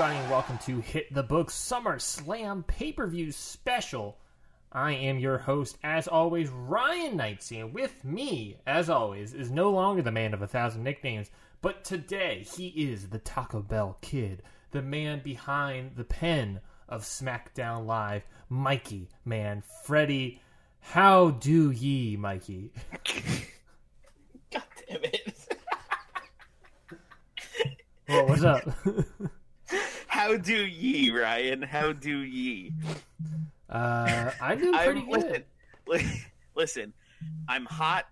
Everybody, and welcome to Hit the Book Summer Slam pay per view special. I am your host, as always, Ryan Knightsey, and with me, as always, is no longer the man of a thousand nicknames, but today he is the Taco Bell Kid, the man behind the pen of SmackDown Live, Mikey, man, Freddie. How do ye, Mikey? God damn it. Well, what's up? How do ye, Ryan? How do ye? uh, I'm doing pretty I'm, good. listen, listen, I'm hot.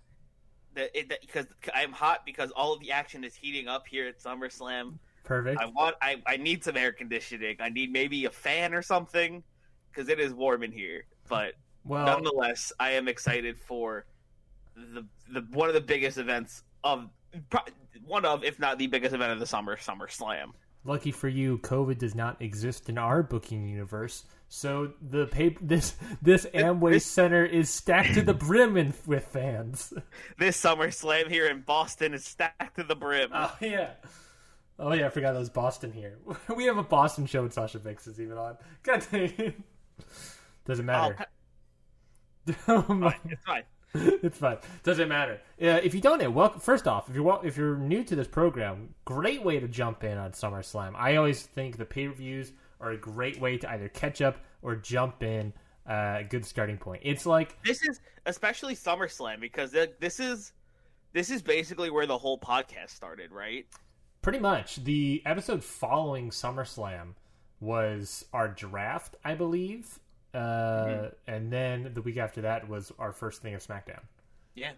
Because I'm hot because all of the action is heating up here at SummerSlam. Perfect. I want, I, I need some air conditioning. I need maybe a fan or something because it is warm in here. But Well, nonetheless, I am excited for the the one of the biggest events of one of, if not the biggest event of the summer, SummerSlam. Lucky for you, COVID does not exist in our booking universe. So the paper, this this Amway this- Center is stacked to the brim in, with fans. This SummerSlam here in Boston is stacked to the brim. Oh yeah, oh yeah, I forgot that was Boston here. We have a Boston show and Sasha Banks is even on. God dang it. Doesn't matter. Oh, my- it's fine. it's fine. Doesn't matter. Uh, if you don't know, welcome. First off, if you're if you're new to this program, great way to jump in on SummerSlam. I always think the pay per views are a great way to either catch up or jump in. Uh, good starting point. It's like This is especially SummerSlam because th- this is this is basically where the whole podcast started, right? pretty much the episode following SummerSlam was our draft, I believe, uh, and then the week after that was our first thing of SmackDown. Yeah.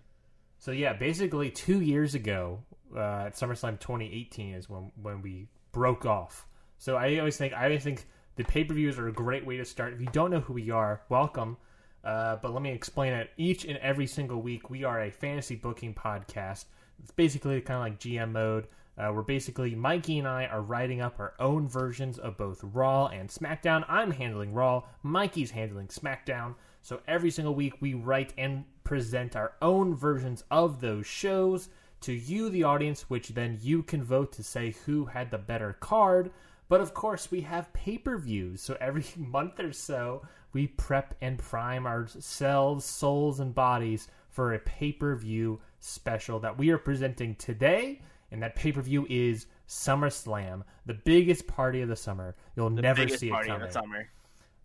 So yeah, basically two years ago, uh, at SummerSlam 2018 is when when we broke off. So I always think I always think the pay per views are a great way to start. If you don't know who we are, welcome. Uh, but let me explain it. Each and every single week, we are a fantasy booking podcast. It's basically kind of like GM mode. Uh, where basically Mikey and I are writing up our own versions of both Raw and SmackDown. I'm handling Raw, Mikey's handling SmackDown. So every single week we write and present our own versions of those shows to you, the audience, which then you can vote to say who had the better card. But of course, we have pay per views. So every month or so, we prep and prime ourselves, souls, and bodies for a pay per view special that we are presenting today. And that pay per view is SummerSlam, the biggest party of the summer. You'll never see it party coming. of the summer.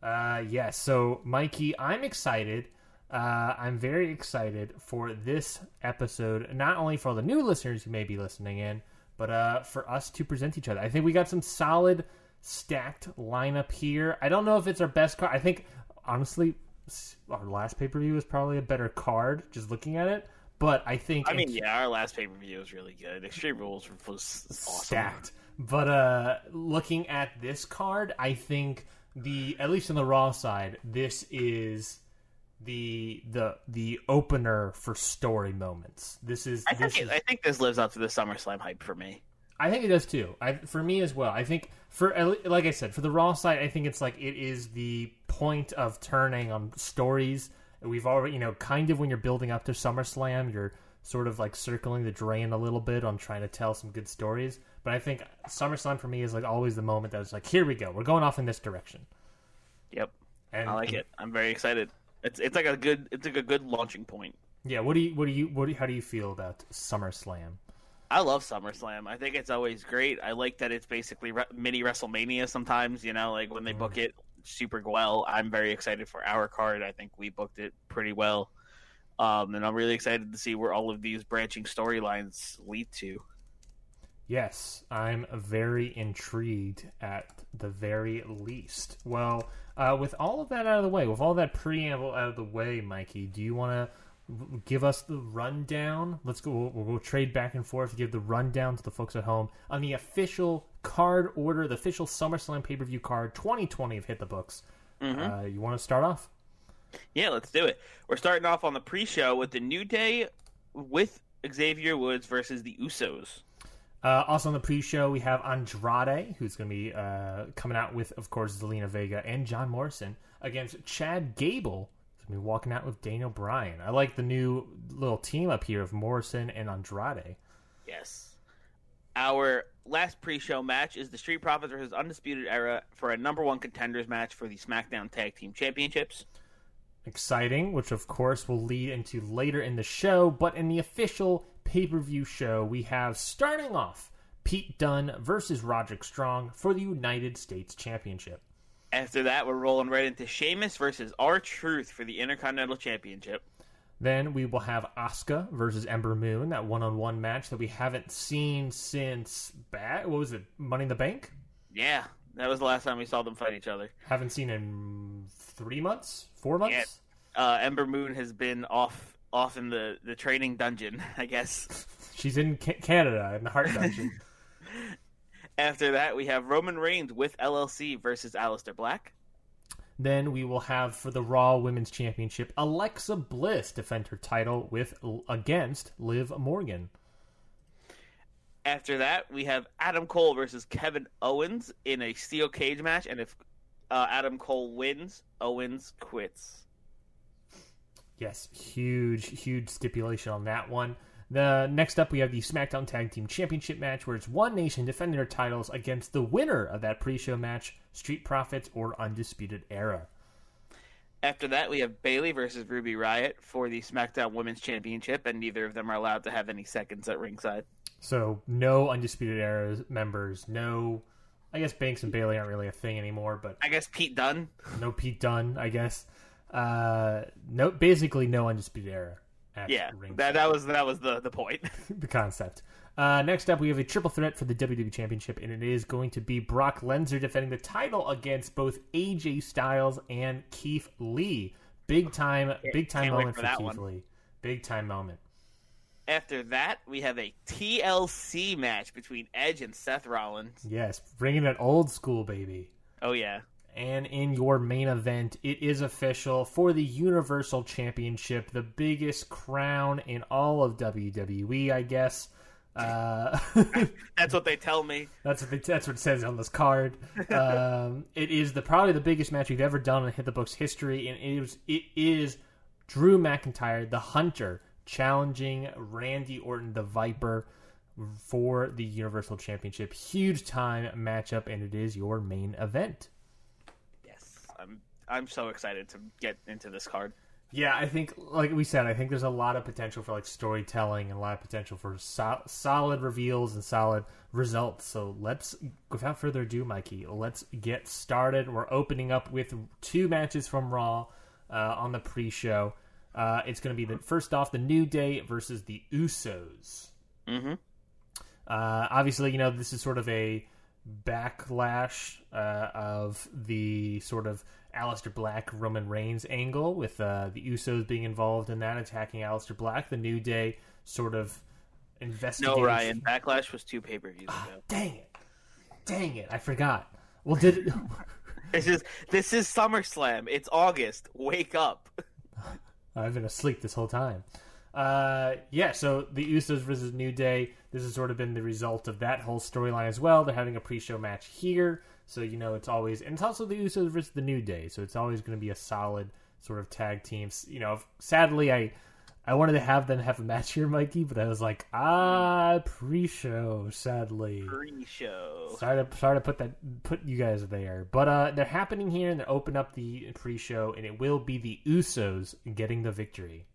Uh, yes. So, Mikey, I'm excited. Uh, I'm very excited for this episode, not only for all the new listeners who may be listening in, but uh, for us to present each other. I think we got some solid stacked lineup here. I don't know if it's our best card. I think, honestly, our last pay per view was probably a better card, just looking at it. But I think I mean, yeah, our last pay per view was really good. Extreme Rules was awesome. stacked. But uh looking at this card, I think the at least on the Raw side, this is the the the opener for story moments. This is I think is, it, I think this lives up to the SummerSlam hype for me. I think it does too. I, for me as well. I think for like I said, for the Raw side, I think it's like it is the point of turning on stories. We've already, you know, kind of when you're building up to SummerSlam, you're sort of like circling the drain a little bit on trying to tell some good stories. But I think SummerSlam for me is like always the moment that like, here we go, we're going off in this direction. Yep, And I like it. I'm very excited. It's it's like a good it's like a good launching point. Yeah. What do you what do you what do, how do you feel about SummerSlam? I love SummerSlam. I think it's always great. I like that it's basically re- mini WrestleMania sometimes, you know, like when they book mm. it super well. I'm very excited for our card. I think we booked it pretty well. Um, and I'm really excited to see where all of these branching storylines lead to. Yes, I'm very intrigued at the very least. Well, uh, with all of that out of the way, with all that preamble out of the way, Mikey, do you want to give us the rundown? Let's go. We'll, we'll trade back and forth to give the rundown to the folks at home on the official card order, the official SummerSlam pay per view card 2020 of Hit the Books. Uh, you want to start off? Yeah, let's do it. We're starting off on the pre-show with the New Day with Xavier Woods versus the Usos. Uh, also on the pre-show, we have Andrade, who's going to be uh, coming out with, of course, Zelina Vega and John Morrison against Chad Gable, to be walking out with Daniel Bryan. I like the new little team up here of Morrison and Andrade. Yes. Our last pre-show match is the Street Profits versus Undisputed Era for a number one contenders match for the SmackDown Tag Team Championships. Exciting, which of course will lead into later in the show, but in the official pay-per-view show, we have starting off Pete Dunne versus Roderick Strong for the United States Championship. After that, we're rolling right into Sheamus versus R Truth for the Intercontinental Championship. Then we will have Asuka versus Ember Moon, that one-on-one match that we haven't seen since bat. What was it? Money in the Bank? Yeah, that was the last time we saw them fight each other. Haven't seen in three months, four months. Yeah. Uh, Ember Moon has been off off in the, the training dungeon, I guess. She's in Ca- Canada in the Heart Dungeon. After that, we have Roman Reigns with LLC versus Aleister Black. then we will have for the Raw Women's Championship Alexa Bliss defend her title with against Liv Morgan. After that, we have Adam Cole versus Kevin Owens in a steel cage match, and if uh, Adam Cole wins, Owens quits. Yes, huge, huge stipulation on that one. The next up, we have the SmackDown Tag Team Championship match, where it's one nation defending their titles against the winner of that pre-show match, Street Profits or Undisputed Era. After that, we have Bayley versus Ruby Riott for the SmackDown Women's Championship, and neither of them are allowed to have any seconds at ringside. So no Undisputed Era members, no. I guess Banks and Bayley aren't really a thing anymore, but I guess Pete Dunne. no Pete Dunne, I guess. Uh, no, basically no Undisputed Era. At Yeah, ringside. that that was that was the the point. the concept. Uh, next up, we have a triple threat for the WWE Championship, and it is going to be Brock Lesnar defending the title against both AJ Styles and Keith Lee. Big time, big time moment for for, Keith one. Lee. Big time moment. After that, we have a TLC match between Edge and Seth Rollins. Yes, bringing it old school, baby. Oh yeah, And in your main event, it is official for the Universal Championship, the biggest crown in all of WWE, I guess. Uh, that's what they tell me. That's what, they, that's what it says on this card. Um, it is the probably the biggest match we've ever done in Hit the Books history, and it is it is Drew McIntyre, the Hunter, challenging Randy Orton, the Viper, for the Universal Championship. Huge time matchup, and it is your main event. I'm so excited to get into this card. Yeah, I think, like we said, I think there's a lot of potential for like storytelling and a lot of potential for so- solid reveals and solid results. So let's, without further ado, Mikey, let's get started. We're opening up with two matches from Raw uh, on the pre-show. Uh, it's going to be the first off the New Day versus the Usos. Mm-hmm. Uh, obviously, you know this is sort of a backlash uh, of the sort of Aleister Black Roman Reigns angle, with uh, the Usos being involved in that, attacking Aleister Black. The New Day sort of investigating. No, Ryan. Backlash was two pay per views ago. Dang it! Dang it! I forgot. Well, did it... This is this is SummerSlam. It's August. Wake up. I've been asleep this whole time. Uh, yeah, so the Usos versus New Day. This has sort of been the result of that whole storyline as well. They're having a pre-show match here, so you know it's always and it's also the Usos versus the New Day, so it's always going to be a solid sort of tag team. You know, sadly, I I wanted to have them have a match here, Mikey, but I was like, ah, pre-show. Sadly, Pre-show. sorry to sorry to put that put you guys there, but uh, they're happening here and they open up the pre-show, and it will be the Usos getting the victory.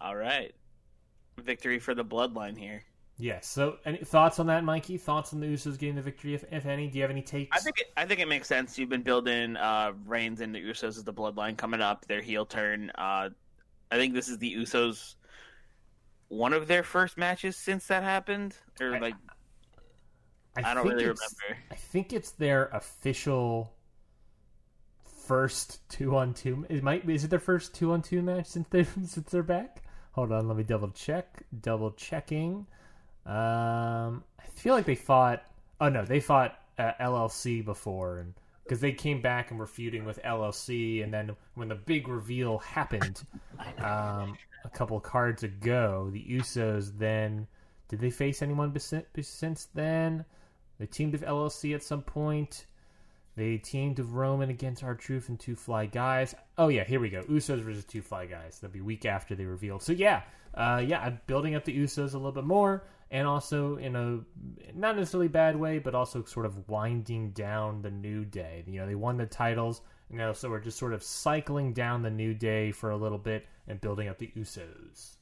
All right. Victory for the bloodline here. Yes. So, any thoughts on that, Mikey? Thoughts on the Usos getting the victory, if, if any? Do you have any takes? I think it, I think it makes sense. You've been building uh, Reigns and the Usos as the bloodline coming up. Their heel turn. Uh, I think this is the Usos. One of their first matches since that happened, or I- like I don't really remember. I think it's their official first two on two. It might is it their first two on two match since they since they're back? Hold on, let me double check. Double checking. Um, I feel like they fought. Oh no, they fought uh, LLC before, and because they came back and were feuding with LLC, and then when the big reveal happened, um, a couple cards ago, the Usos then did they face anyone besi- since then? They teamed with LLC at some point. They teamed with Roman against R Truth and Two Fly Guys. Oh yeah, here we go. Usos versus Two Fly Guys. That'll be week after they revealed. So yeah, uh, yeah, I'm building up the Usos a little bit more, and also in a not necessarily bad way, but also sort of winding down the New Day. You know, they won the titles, you know, so we're just sort of cycling down the New Day for a little bit and building up the Usos.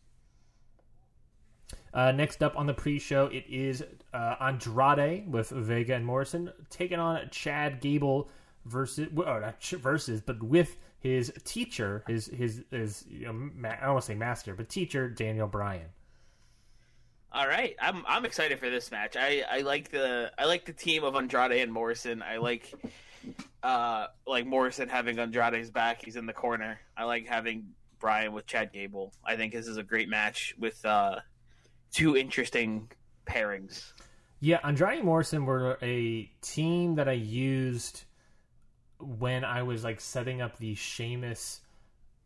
Uh, next up on the pre-show, it is uh, Andrade with Vega and Morrison taking on Chad Gable versus, well, not ch- versus, but with his teacher, his his his you know, ma- I don't want to say master, but teacher Daniel Bryan. All right, I'm I'm excited for this match. I, I like the I like the team of Andrade and Morrison. I like uh like Morrison having Andrade's back. He's in the corner. I like having Bryan with Chad Gable. I think this is a great match with uh two interesting pairings. Yeah, Andrade and Morrison were a team that I used when I was like setting up the Sheamus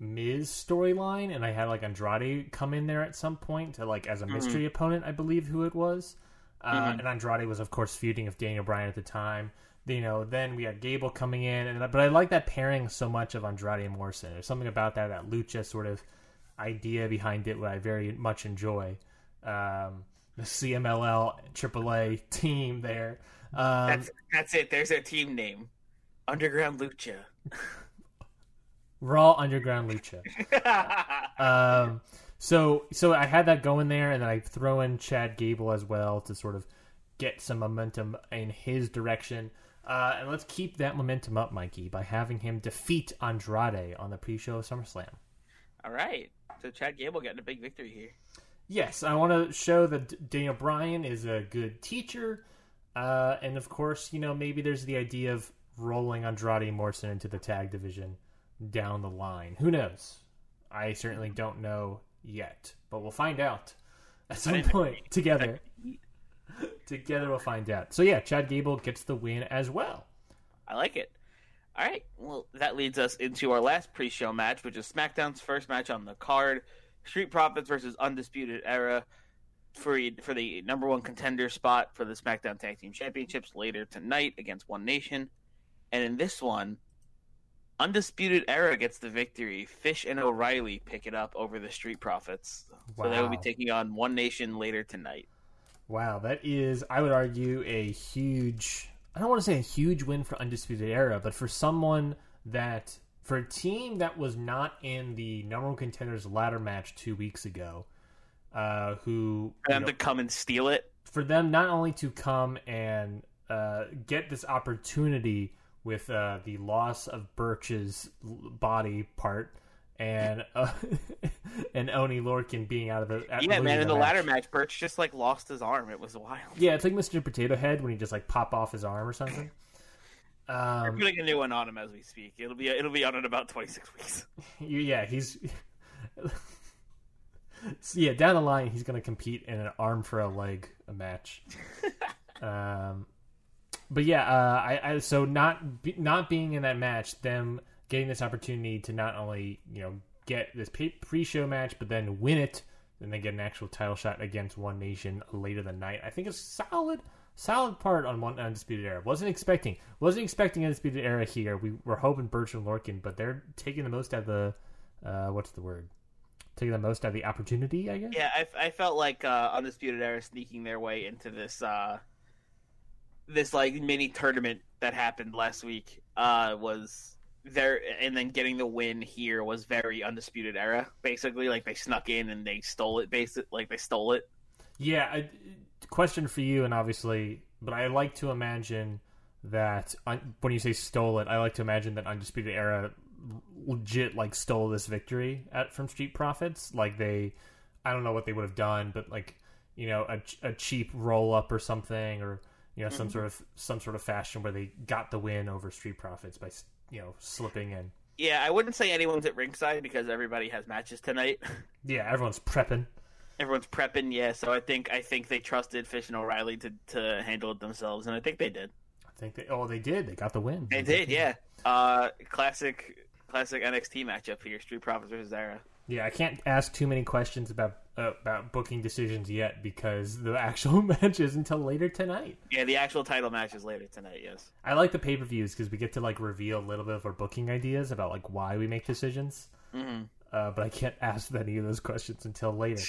Miz storyline, and I had like Andrade come in there at some point to like as a mystery opponent, I believe who it was. Uh, And Andrade was, of course, feuding with Daniel Bryan at the time. You know, then we had Gable coming in, and but I like that pairing so much of Andrade and Morrison. There's something about that that lucha sort of idea behind it, what I very much enjoy. Um, the CMLL AAA team there. Um, That's that's it. There's their team name. Underground Lucha. Raw Underground Lucha. um, so so I had that going there, and then I throw in Chad Gable as well to sort of get some momentum in his direction. Uh, and let's keep that momentum up, Mikey, by having him defeat Andrade on the pre-show of SummerSlam. All right. So Chad Gable getting a big victory here. Yes, I want to show that Daniel Bryan is a good teacher, uh, and of course, you know maybe there's the idea of rolling Andrade Morrison into the tag division down the line. Who knows? I certainly don't know yet, but we'll find out at some point together. together, we'll find out. So yeah, Chad Gable gets the win as well. I like it. All right. Well, that leads us into our last pre-show match, which is SmackDown's first match on the card: Street Profits versus Undisputed Era for for the number one contender spot for the SmackDown Tag Team Championships later tonight against One Nation. And in this one, Undisputed Era gets the victory. Fish and O'Reilly pick it up over the Street Profits. So they will be taking on One Nation later tonight. Wow, that is, I would argue, a huge. I don't want to say a huge win for Undisputed Era, but for someone that for a team that was not in the number one contenders ladder match two weeks ago, uh, who For you them know, to come and steal it. for them not only to come and uh, get this opportunity with uh, the loss of Burch's body part and uh, and Oni Lorcan being out of the Yeah, man. In the match. ladder match, Burch just like lost his arm. It was wild. Yeah, it's like Mr. Potato Head when he just like pop off his arm or something. We're Um, putting a new one on him as we speak. It'll be it'll be on in about twenty six weeks. yeah, he's So, yeah. Down the line, he's going to compete in an arm for a leg a match. um, but yeah, uh, I, I so not be, not being in that match, them getting this opportunity to not only you know get this pre- pre-show match, but then win it, and then get an actual title shot against One Nation later the night. I think it's solid, solid part on one undisputed era. wasn't expecting wasn't expecting undisputed era here. We were hoping Burch and Lorcan, but they're taking the most out of the uh, what's the word? Taking the most out of the opportunity, I guess. Yeah, I, I felt like uh, Undisputed Era sneaking their way into this uh, this like mini tournament that happened last week uh, was there, and then getting the win here was very Undisputed Era. Basically, like they snuck in and they stole it. Basic, like they stole it. Yeah, I, question for you, and obviously, but I like to imagine that when you say stole it, I like to imagine that Undisputed Era legit like stole this victory at from Street Profits. Like they, I don't know what they would have done, but like you know a, a cheap roll up or something, or you know some sort of some sort of fashion where they got the win over Street Profits by you know slipping in. Yeah, I wouldn't say anyone's at ringside because everybody has matches tonight. Yeah, everyone's prepping. Everyone's prepping, yeah. So I think I think they trusted Fish and O'Reilly to to handle it themselves, and I think they did. I think they. Oh, they did. They got the win. They did, yeah. Uh, classic, classic NXT matchup here: Street Profits versus Era. Yeah, I can't ask too many questions about uh, about booking decisions yet because the actual match is until later tonight. Yeah, the actual title match is later tonight. Yes. I like the pay per views because we get to like reveal a little bit of our booking ideas about like why we make decisions. Mm-hmm. Uh, but I can't ask any of those questions until later.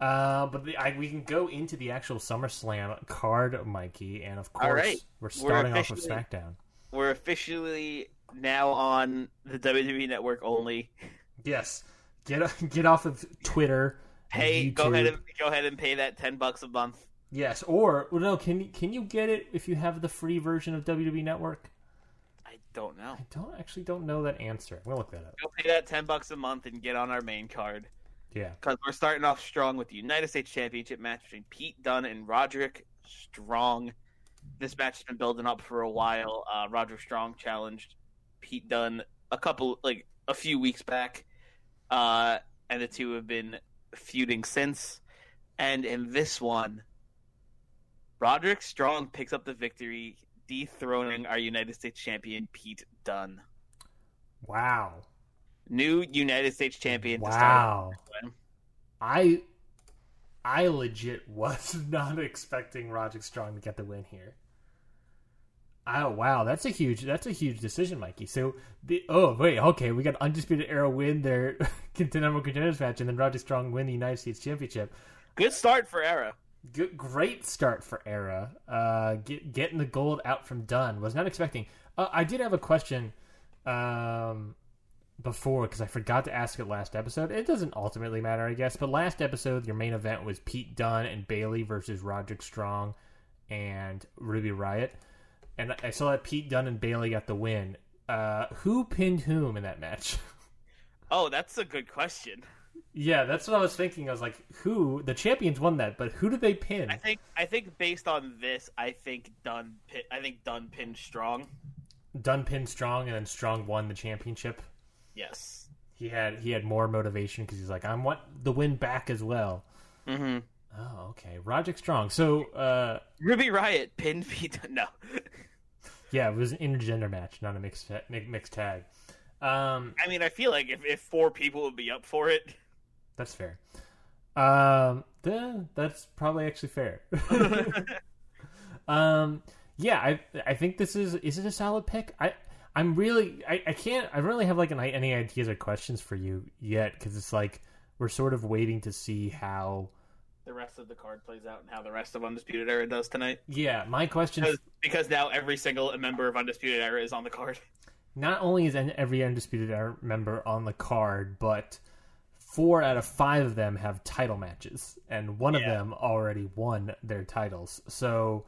Uh, but the, I, we can go into the actual SummerSlam card, Mikey, and of course right. we're We're starting off with SmackDown. We're officially now on the WWE Network only. Yes, get get off of Twitter. Hey, go ahead and go ahead and pay that ten bucks a month. Yes, or well, no, can you can you get it if you have the free version of WWE Network? I don't know. I don't actually don't know that answer. I'm gonna look that up. Go pay that ten bucks a month and get on our main card Yeah, because we're starting off strong with the United States Championship match between Pete Dunne and Roderick Strong. This match has been building up for a while. Uh, Roderick Strong challenged Pete Dunne a couple, like a few weeks back, uh, and the two have been feuding since. And in this one, Roderick Strong picks up the victory, dethroning our United States champion Pete Dunne. wow, New United States champion. Wow. I I legit was not expecting Roderick Strong to get the win here. Oh wow, that's a huge that's a huge decision, Mikey. So the oh wait, okay, we got undisputed era win their contender contenders match, and then Roderick Strong win the United States Championship. Good start for Era. Good, great start for Era. Uh, get, getting the gold out from Dunne was not expecting. Uh, I did have a question um, before because I forgot to ask it last episode. It doesn't ultimately matter, I guess. But last episode, your main event was Pete Dunne and Bayley versus Roderick Strong and Ruby Riott, and I saw that Pete Dunne and Bayley got the win. Uh, who pinned whom in that match? Oh, that's a good question. yeah, that's what I was thinking. I was like, who? The champions won that, but who did they pin? I think I think based on this, I think Dunne. Pin, I think Dunne pinned Strong. Dunne pinned Strong, and then Strong won the championship. Yes. He had he had more motivation because he's like, I want the win back as well. Mm-hmm. Oh, okay, Roderick Strong. So, uh, Ruby Riott pinned. Dunne. No. yeah, it was an intergender match, not a mixed mixed tag. Um, I mean, I feel like if, if four people would be up for it, that's fair. Um, the, that's probably actually fair. um, yeah, I I think this is is it a solid pick? I I'm really I, I can't I don't really have like an, any ideas or questions for you yet because it's like we're sort of waiting to see how. The rest of the card plays out and how the rest of Undisputed Era does tonight. Yeah, my question. Because, because now every single member of Undisputed Era is on the card. not only is every undisputed era member on the card, but four out of five of them have title matches, and one of them already won their titles. So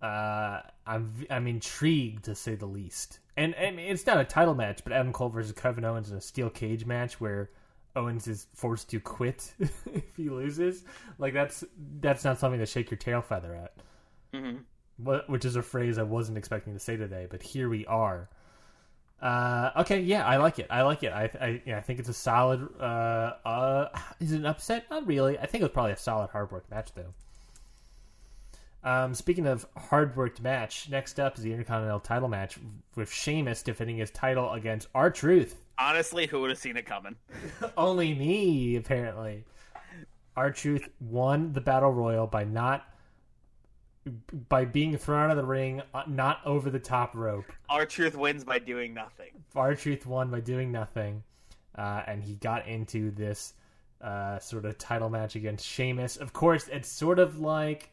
uh, I'm I'm intrigued to say the least. And, and it's not a title match, but Adam Cole versus Kevin Owens in a steel cage match where Owens is forced to quit if he loses. Like that's that's not something to shake your tail feather at. hmm Wh- Which is a phrase I wasn't expecting to say today, but here we are. Uh, okay, yeah, I like it. I like it. I I, yeah, I think it's a solid. Uh, uh, is it an upset? Not really. I think it was probably a solid hard work match though. Um, speaking of hard worked match, next up is the Intercontinental title match with Sheamus defending his title against R Truth. Honestly, who would have seen it coming? Only me, apparently. R Truth won the battle royal by not by being thrown out of the ring, uh, not over the top rope. R Truth wins by doing nothing. R Truth won by doing nothing, uh, and he got into this uh, sort of title match against Sheamus. Of course, it's sort of like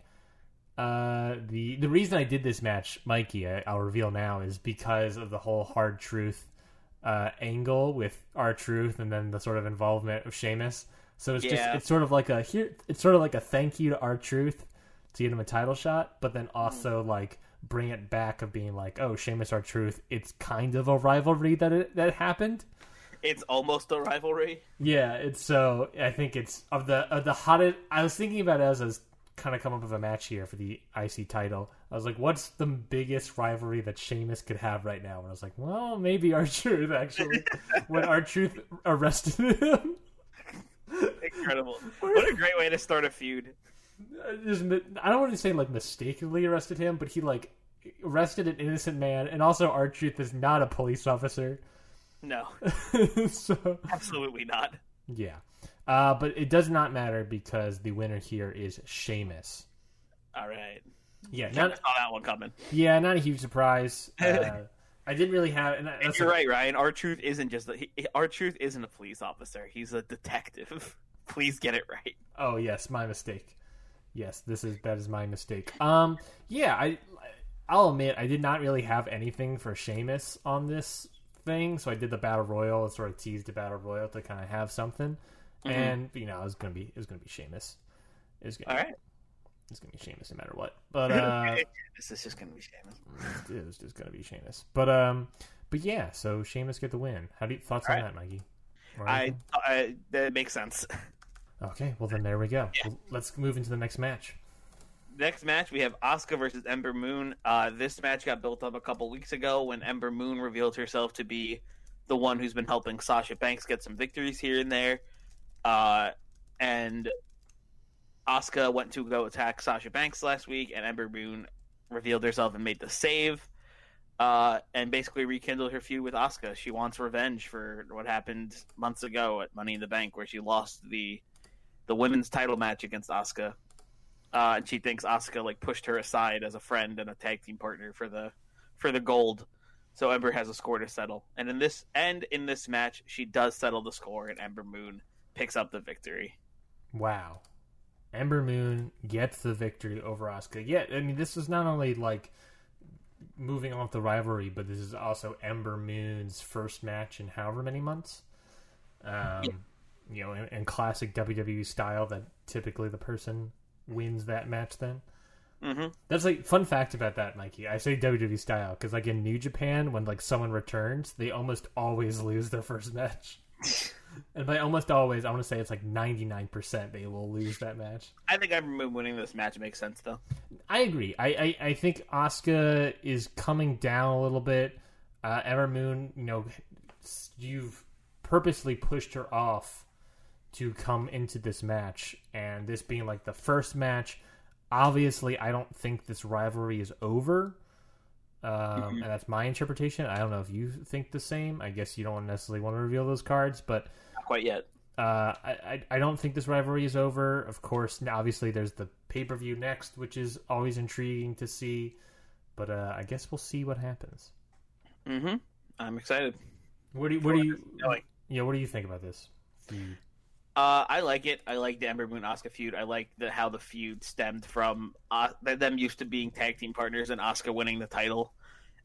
uh, the the reason I did this match, Mikey. I, I'll reveal now is because of the whole hard truth uh, angle with R Truth, and then the sort of involvement of Sheamus. So it's just it's sort of like a here. It's sort of like a thank you to R Truth to get him a title shot, but then also like bring it back of being like, oh, Sheamus R Truth. It's kind of a rivalry that it, that happened. It's almost a rivalry. Yeah, it's so. I think it's of the of the hottest. I was thinking about it as I was kind of come up with a match here for the IC title. I was like, what's the biggest rivalry that Sheamus could have right now? And I was like, well, maybe R Truth actually. when R Truth arrested him. Incredible. what a great way to start a feud. Uh, I mi- I don't want to say like mistakenly arrested him, but he like arrested an innocent man, and also R Truth is not a police officer. No, so absolutely not. yeah, uh, but it does not matter because the winner here is Sheamus. All right. Yeah, not saw that one coming. yeah, not a huge surprise. Uh, I didn't really have, and And you're right, Ryan. R Truth isn't just R Truth isn't a police officer. He's a detective. Please get it right. Oh yes, my mistake. Yes, this is that is my mistake. Um, yeah, I I'll admit I did not really have anything for Sheamus on this thing, so I did the battle royal and sort of teased the battle royal to kind of have something. And you know, it's gonna be it was gonna be Sheamus. It was gonna All right. it's gonna be Sheamus no matter what. But uh, this is just gonna be Sheamus. it was just gonna be Sheamus. But um, but yeah, so Sheamus get the win. How do you thoughts on All right. that, Mikey? I. I that makes sense. okay, well then there we go. Well, let's move into the next match. Next match, we have Asuka versus Ember Moon. Uh, this match got built up a couple weeks ago when Ember Moon revealed herself to be the one who's been helping Sasha Banks get some victories here and there. Uh, and Asuka went to go attack Sasha Banks last week, and Ember Moon revealed herself and made the save. Uh, and basically rekindled her feud with Asuka. She wants revenge for what happened months ago at Money in the Bank, where she lost the the women's title match against Asuka uh, and she thinks Asuka like pushed her aside as a friend and a tag team partner for the for the gold. So Ember has a score to settle, and in this and in this match, she does settle the score, and Ember Moon picks up the victory. Wow. Ember Moon gets the victory over Asuka. Yeah, I mean, this is not only like moving off the rivalry, but this is also Ember Moon's first match in however many months. Um, You know, in, in classic WWE style, that typically the person wins that match. Then hmm that's like fun fact about that, Mikey. I say WWE style because like in New Japan, when like someone returns, they almost always lose their first match. and by almost always, I want to say it's like ninety nine percent they will lose that match. I think Ember Moon winning this match makes sense though. I agree. I, I, I think Asuka is coming down a little bit. Uh, Ember Moon, you know, you've purposely pushed her off to come into this match, and this being like the first match. Obviously, I don't think this rivalry is over. Um, And that's my interpretation. I don't know if you think the same. I guess you don't necessarily want to reveal those cards, but quite yet. uh, I, I don't think this rivalry is over. Of course, obviously there's the pay per view next, which is always intriguing to see. But uh, I guess we'll see what happens. hmm I'm excited. What do you, what do you Going. yeah What do you think about this? feud? Uh, I like it. I like the Ember Moon Asuka feud. I like the, how the feud stemmed from uh, them used to being tag team partners and Asuka winning the title,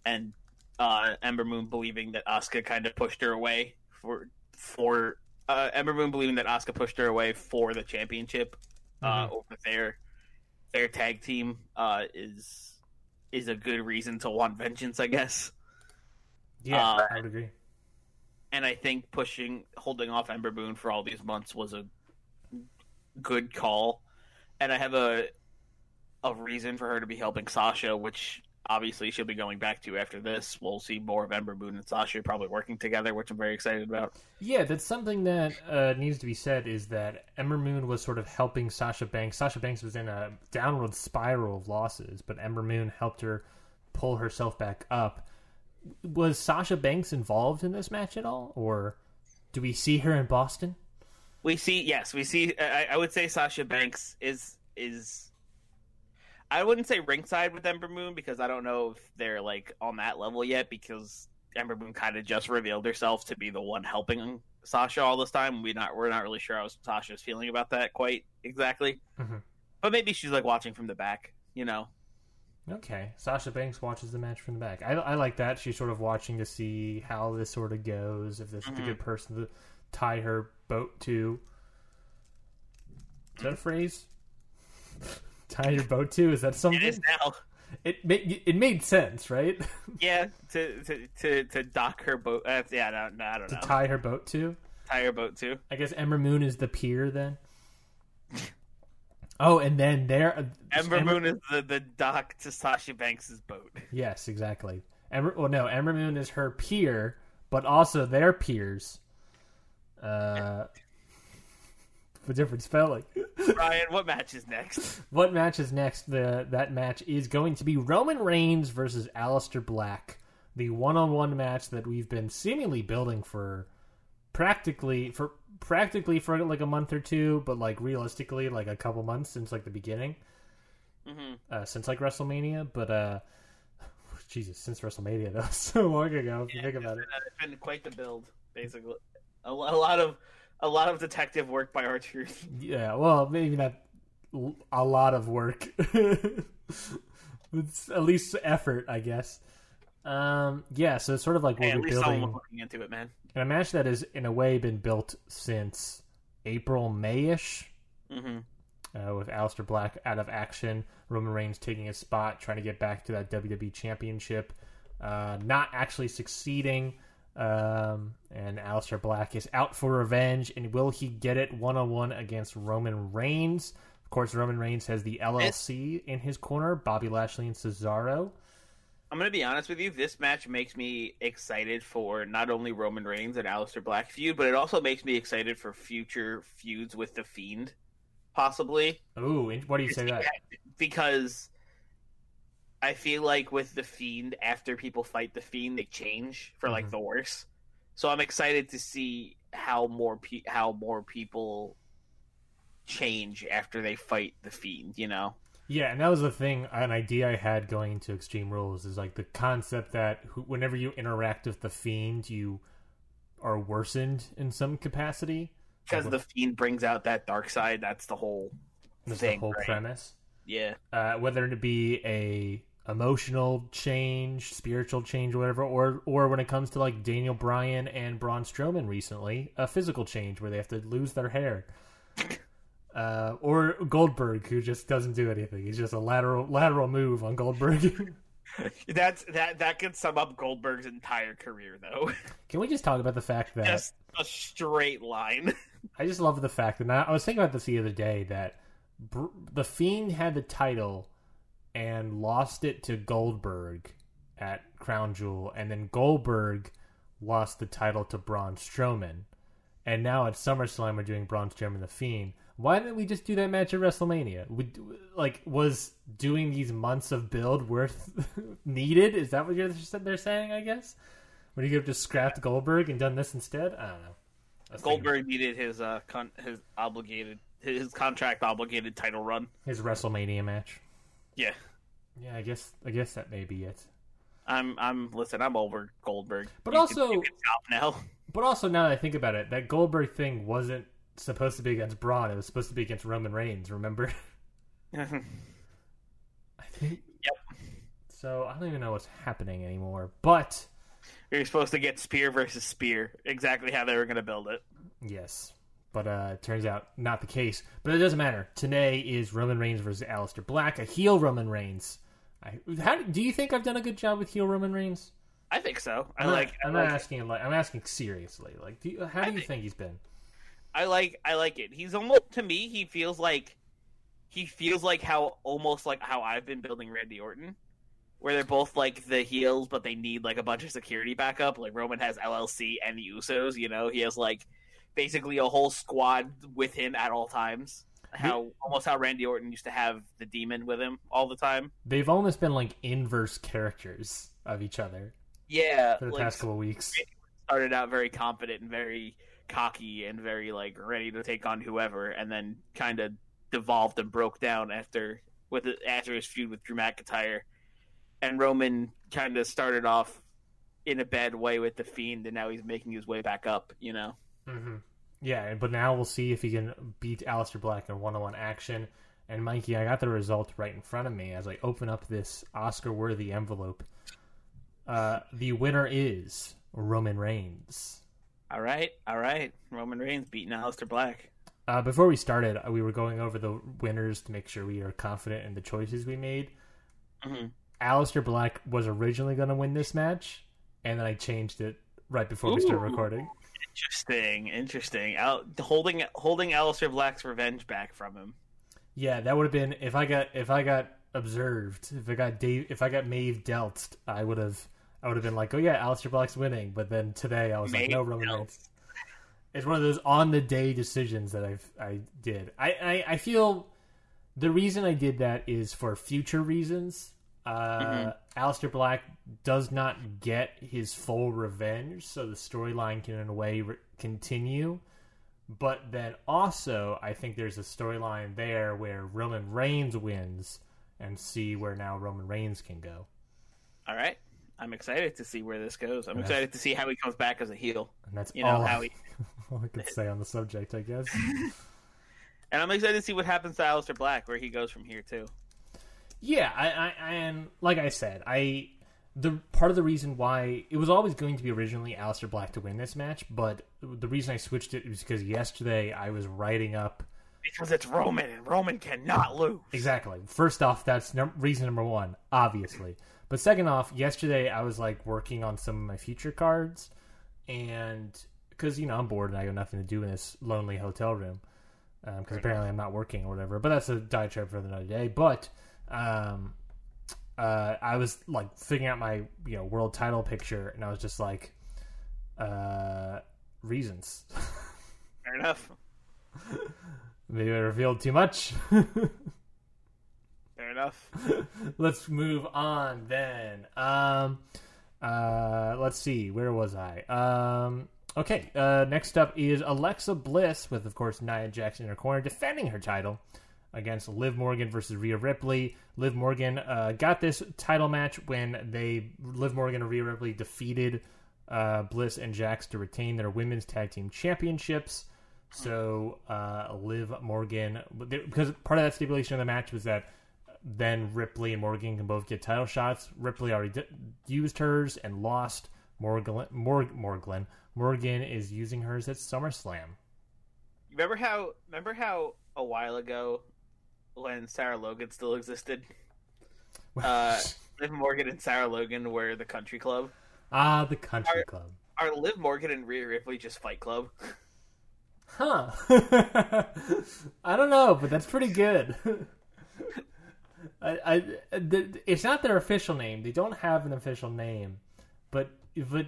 and uh, Ember Moon believing that Asuka kind of pushed her away for for uh, Ember Moon believing that Asuka pushed her away for the championship uh, Mhm. over their their tag team uh, is is a good reason to want vengeance, I guess. Yeah, Uh, I would agree. And I think pushing holding off Ember Moon for all these months was a good call. And I have a a reason for her to be helping Sasha, which obviously she'll be going back to after this. We'll see more of Ember Moon and Sasha probably working together, which I'm very excited about. Yeah, that's something that uh, needs to be said is that Ember Moon was sort of helping Sasha Banks. Sasha Banks was in a downward spiral of losses, but Ember Moon helped her pull herself back up. Was Sasha Banks involved in this match at all, or do we see her in Boston? We see, yes, we see. I, I would say Sasha Banks is is. I wouldn't say ringside with Ember Moon because I don't know if they're like on that level yet because Ember Moon kind of just revealed herself to be the one helping Sasha all this time. We not we're not really sure how Sasha's feeling about that quite exactly, Mhm. but maybe she's like watching from the back, you know. Okay, Sasha Banks watches the match from the back. I, I like that. She's sort of watching to see how this sort of goes. If this is a good person to tie her boat to. Is that a phrase? tie your boat to? Is that something? It is now. It made it made sense, right? Yeah, to to to, to dock her boat. Uh, yeah, no, no, I don't to know. tie her boat to. tie her boat to. I guess Ember Moon is the pier then. Oh, and then there, Ember Moon is the, the dock to Sasha Banks's boat. Yes, exactly. Ember, well, no, Ember Moon is her pier, but also their peers. Uh, with different spelling. Ryan, what match is next? what match is next? The that match is going to be Roman Reigns versus Aleister Black, the one-on-one match that we've been seemingly building for practically for practically for like a month or two, but like realistically like a couple months since like the beginning, hmm uh, since like WrestleMania. But uh, Jesus, since WrestleMania though, so long ago. If you think about it. It's been quite the build, basically. A, a lot of a lot of detective work by R Truth. Yeah, well, maybe not a lot of work. it's at least effort, I guess. Um, yeah, so it's sort of like Hey, what at we're building looking into it, man. And a match that has, in a way, been built since April, Mayish. hmm Uh, with Aleister Black out of action, Roman Reigns taking his spot, trying to get back to that WWE Championship, uh, not actually succeeding. Um, and Aleister Black is out for revenge, and will he get it one on one against Roman Reigns? Of course, Roman Reigns has the LLC in his corner, Bobby Lashley and Cesaro. I'm gonna be honest with you. This match makes me excited for not only Roman Reigns and Aleister Black feud, but it also makes me excited for future feuds with the Fiend, possibly. Ooh, what do you say that? because I feel like with the Fiend, after people fight the Fiend, they change for like Mhm. the worse. So I'm excited to see how more pe- how more people change after they fight the Fiend. You know, Yeah, and that was the thing, an idea I had going into Extreme Rules is like the concept that who- whenever you interact with the Fiend, you are worsened in some capacity. because the Fiend brings out that dark side. That's the whole That's thing. the whole right? premise. Yeah, Uh, whether it be a emotional change, spiritual change, whatever, or or when it comes to like Daniel Bryan and Braun Strowman recently, a physical change where they have to lose their hair. Uh, or Goldberg, who just doesn't do anything. He's just a lateral lateral move on Goldberg. that's that. That could sum up Goldberg's entire career, though. Can we just talk about the fact that Just a straight line. I just love the fact that I was thinking about this the other day that Br- the Fiend had the title and lost it to Goldberg at Crown Jewel, and then Goldberg lost the title to Braun Strowman, and now at SummerSlam we're doing Braun Strowman the Fiend. Why didn't we just do that match at WrestleMania? We, like, was doing these months of build worth needed? Is that what you're they're saying? I guess. Would you have just scrapped Goldberg and done this instead? I don't know. I was thinking- Goldberg needed his uh con- his obligated his contract obligated title run. his WrestleMania match. Yeah. Yeah, I guess I guess that may be it. I'm I'm listen, I'm over Goldberg. But You also- can, can now. But also now that I think about it, that Goldberg thing wasn't supposed to be against Braun. It was supposed to be against Roman Reigns. Remember? I think. Yep. So I don't even know what's happening anymore. But You're supposed to get spear versus spear, exactly how they were going to build it. yes, but uh, it turns out not the case. But it doesn't matter. Today is Roman Reigns versus Aleister Black, a heel Roman Reigns. I, how do you think I've done a good job with heel Roman Reigns? I think so. I I'm like. Not, I I'm like, not asking. Like, I'm asking seriously. Like, do you, how do you think- think he's been? I like. I like it. He's almost to me. He feels like. He feels like how almost like how I've been building Randy Orton, where they're both like the heels, but they need like a bunch of security backup. Like Roman has LLC and the Usos. You know, he has like basically a whole squad with him at all times. How almost how Randy Orton used to have the demon with him all the time. They've almost been like inverse characters of each other Yeah, for the like, past couple weeks. started out very confident and very cocky and very like ready to take on whoever, and then kind of devolved and broke down after with it, after his feud with Drew McIntyre, and Roman kind of started off in a bad way with the Fiend, and now he's making his way back up. You know, hmm Yeah, but now we'll see if he can beat Aleister Black in one-on-one action. And Mikey, I got the result right in front of me as I open up this Oscar-worthy envelope. Uh, the winner is Roman Reigns. all right, all right, Roman Reigns beating Aleister Black. Uh, before we started, we were going over the winners to make sure we are confident in the choices we made. Mhm. Aleister Black was originally going to win this match, and then I changed it right before we started recording. Interesting, interesting. Al- holding holding Aleister Black's revenge back from him. Yeah, that would have been if I got if I got observed, if I got Dave, if I got Maeve dealt, I would have I would have been like, oh yeah, Aleister Black's winning. But then today I was like, Maeve no, Roman. Reigns. It's one of those on the day decisions that I've I did. I, I I feel the reason I did that is for future reasons. Uh, Aleister Black does not get his full revenge, so the storyline can in a way re- continue. But then also, I think there's a storyline there where Roman Reigns wins and see where now Roman Reigns can go. All right. I'm excited to see where this goes. I'm excited to see how he comes back as a heel. And that's You know, all, how I, he- all I could say on the subject, I guess. And I'm excited to see what happens to Aleister Black, where he goes from here too. Yeah, I, I, and like I said, I the part of the reason why it was always going to be originally Aleister Black to win this match, but the reason I switched it was because yesterday I was writing up Because it's Roman, and Roman cannot lose. Exactly. First off, that's num- reason number one, obviously. But second off, yesterday I was like working on some of my future cards, and because you know I'm bored and I got nothing to do in this lonely hotel room, um, because apparently I'm not working or whatever. But that's a diatribe for another day. But um, uh, I was like figuring out my you know world title picture, and I was just like, uh, reasons. Fair enough. Maybe I revealed too much. Fair enough. let's move on then. Um, uh, let's see, where was I? Um, okay, uh, next up is Alexa Bliss with, of course, Nia Jax in her corner, defending her title against Liv Morgan versus Rhea Ripley. Liv Morgan uh, got this title match when they Liv Morgan and Rhea Ripley defeated uh, Bliss and Jax to retain their women's tag team championships. So uh, Liv Morgan, because part of that stipulation of the match was that then Ripley and Morgan can both get title shots. Ripley already di- used hers and lost. Morgan, Mor- Morgan, Morgan is using hers at SummerSlam. Remember how? Remember how a while ago, when Sarah Logan still existed, uh, Liv Morgan and Sarah Logan were the Country Club. ah, the Country Are- Club. Are Liv Morgan and Rhea Ripley just Fight Club? Huh. I don't know, but that's pretty good. I, I, th- it's not their official name. They don't have an official name, but but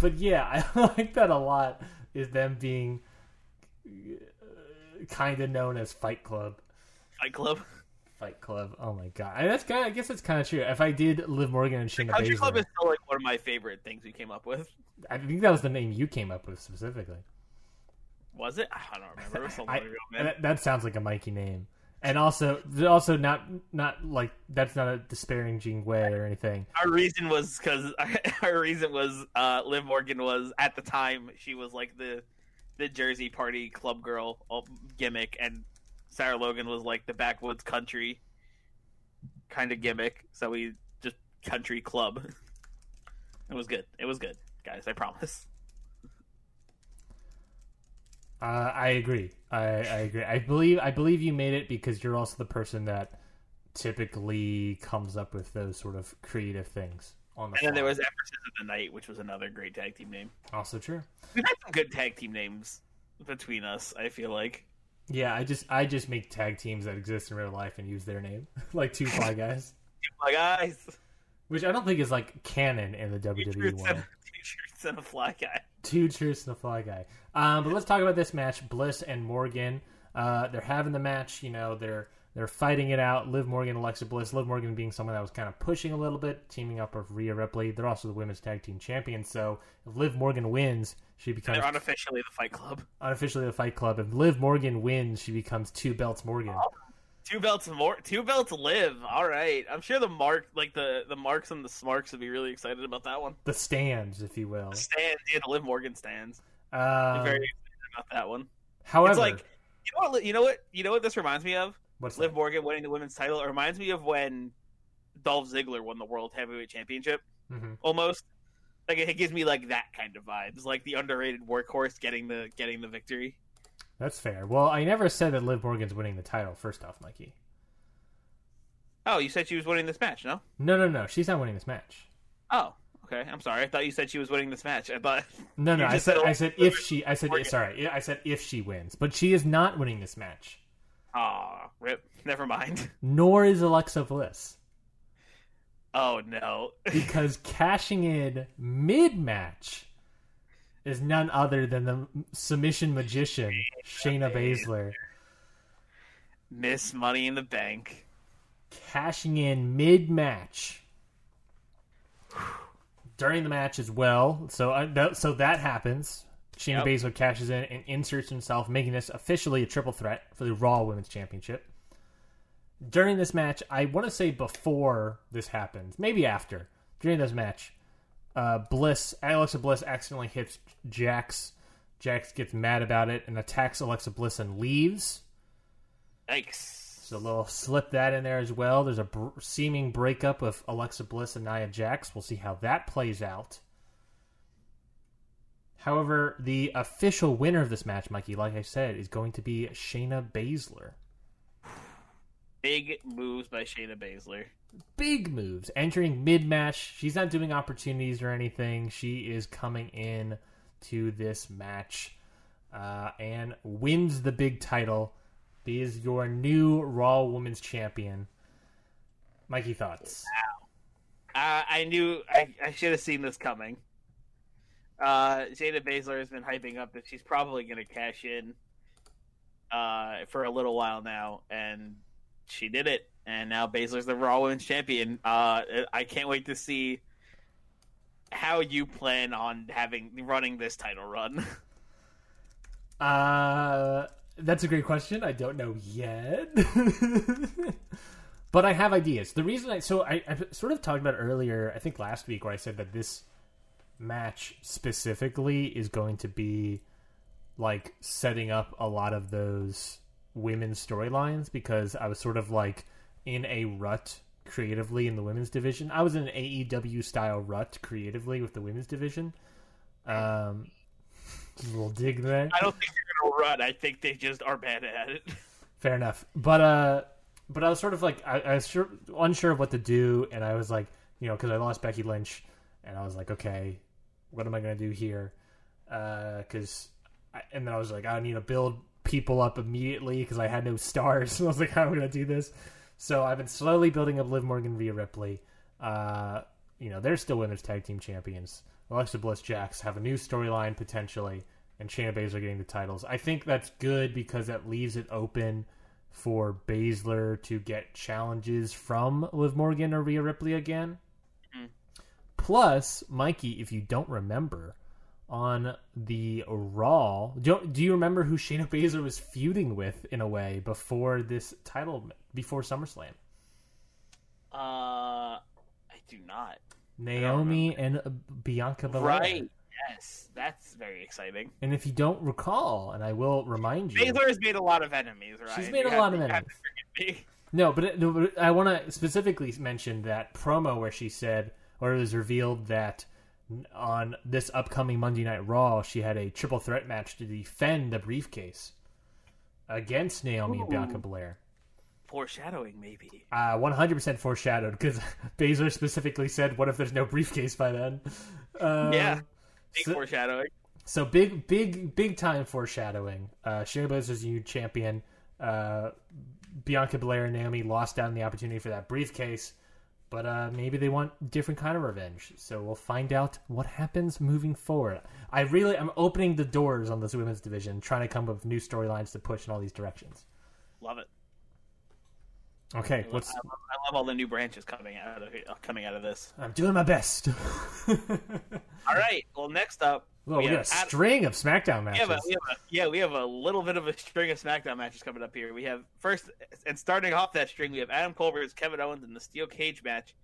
but yeah, I like that a lot. Is them being kind of known as Fight Club. Fight Club. Fight Club. Oh my god, I, that's kind. I guess that's kind of true. If I did Liv Morgan and Shayna Country Club is still like one of my favorite things we came up with. I think that was the name you came up with specifically. Was it? I don't remember. It was so I, ago, man. that, that sounds like a Mikey name, and also, also not not like that's not a disparaging way or anything. Our reason was because our reason was uh, Liv Morgan was at the time she was like the the Jersey party club girl uh, gimmick, and Sarah Logan was like the backwoods country kind of gimmick. So we just country club. It was good. It was good, guys. I promise. Uh, I agree. I, I agree. I believe I believe you made it because you're also the person that typically comes up with those sort of creative things on the. And then there was Empresses of the Night, which was another great tag team name. also true. We've had some good tag team names between us. I feel like. Yeah, I just I just make tag teams that exist in real life and use their name, like two fly guys, My guys, which I don't think is like canon in the two WWE world. two truths and a fly guy. Two truths and a fly guy. Um, but let's talk about this match: Bliss and Morgan. Uh, they're having the match. You know, they're they're fighting it out. Liv Morgan, Alexa Bliss. Liv Morgan being someone that was kind of pushing a little bit, teaming up with Rhea Ripley. They're also the women's tag team champions. So if Liv Morgan wins, she becomes They're unofficially the Fight Club. unofficially the Fight Club. If Liv Morgan wins, she becomes two belts Morgan. Two belts more. Two belts live. All right. I'm sure the mark, like the the marks and the smarks, would be really excited about that one. The stands, if you will. The Stands, yeah, the Liv Morgan stands. Um, Very excited about that one. however, it's like you know what you know what you know what this reminds me of. what's Liv that? Morgan winning the women's title. It reminds me of when Dolph Ziggler won the World Heavyweight Championship. Mhm. Almost like it gives me like that kind of vibes, like the underrated workhorse getting the getting the victory. That's fair. Well, I never said that Liv Morgan's winning the title. First off, Mikey. Oh, you said she was winning this match, no? No, no, no. She's not winning this match. Oh, okay. I'm sorry. I thought you said she was winning this match. I thought. No, no. I said, I said if she. I said Morgan. sorry. I said if she wins, but she is not winning this match. Aw, rip. Never mind. Nor is Alexa Bliss Oh no. because cashing in mid-match is none other than the submission magician Shayna Baszler Miss Money in the Bank. cashing in mid-match during the match as well. So uh, that, so that happens. Shayna Yep. Baszler cashes in and inserts himself, making this officially a triple threat for the Raw Women's Championship. During this match, I want to say before this happens, maybe after. During this match, uh, Bliss, Alexa Bliss accidentally hits Jax. Jax gets mad about it and attacks Alexa Bliss and leaves. Yikes. So little slip that in there as well. There's a br- seeming breakup of Alexa Bliss and Nia Jax. We'll see how that plays out. However, the official winner of this match, Mikey, like I said, is going to be Shayna Baszler. Big moves by Shayna Baszler. Big moves. Entering mid match. She's not doing opportunities or anything. She is coming in to this match uh, and wins the big title. Is your new Raw Women's Champion. Mikey, thoughts? Uh, I knew I, I should have seen this coming. Uh, Shayna Baszler has been hyping up that she's probably going to cash in uh, for a little while now, and she did it. And now Baszler's the Raw Women's Champion. Uh, I can't wait to see how you plan on having running this title run. Uh, that's a great question. I don't know yet, but I have ideas. The reason I so I, I sort of talked about earlier, I think last week, where I said that this match specifically is going to be like setting up a lot of those women's storylines because I was sort of like in a rut creatively in the women's division. I was in an AEW style rut creatively with the women's division. Um, just a little dig there. I don't think they're to run. I think they just are bad at it. Fair enough. But uh, but I was sort of like I, I was sure, unsure of what to do, and I was like, you know, because I lost Becky Lynch, and I was like, okay, what am I gonna do here? Because, I and then I was like, I need to build people up immediately because I had no stars. So I was like, how am I gonna do this? So I've been slowly building up Liv Morgan via Ripley. Uh, you know, they're still women's tag team champions. Alexa Bliss, Jax have a new storyline potentially, and Shayna Baszler getting the titles. I think that's good because that leaves it open for Baszler to get challenges from Liv Morgan or Rhea Ripley again. Plus, Mikey, if you don't remember, on the Raw, do, do you remember who Shayna Baszler was feuding with in a way before this title, before SummerSlam? Uh, I do not. Naomi and Bianca Belair. Right. Yes, that's very exciting. And if you don't recall, and I will remind you, Baszler has made a lot of enemies, right? She's made You a lot to- of enemies. to forgive me. No, but, it, no, but I want to specifically mention that promo where she said, or it was revealed that on this upcoming Monday Night Raw, she had a triple threat match to defend the briefcase against Naomi and Bianca Belair. Foreshadowing, maybe. Uh, 100% foreshadowed because Baszler specifically said, "What if there's no briefcase by then?" Uh, yeah, big so- foreshadowing. So big, big, big time foreshadowing. Uh, Shayna Baszler's new champion. Uh, Bianca Belair and Naomi lost out on the opportunity for that briefcase, but uh, maybe they want different kind of revenge. So we'll find out what happens moving forward. I really, I'm opening the doors on this women's division, trying to come up with new storylines to push in all these directions. Love it. Okay, what's I love, I love all the new branches coming out of coming out of this. I'm doing my best. All right. Well, next up, well, we got a string of SmackDown we matches. have a, we have a, yeah, we have a little bit of a string of SmackDown matches coming up here. We have first, and starting off that string, we have Adam Cole versus Kevin Owens in the steel cage match.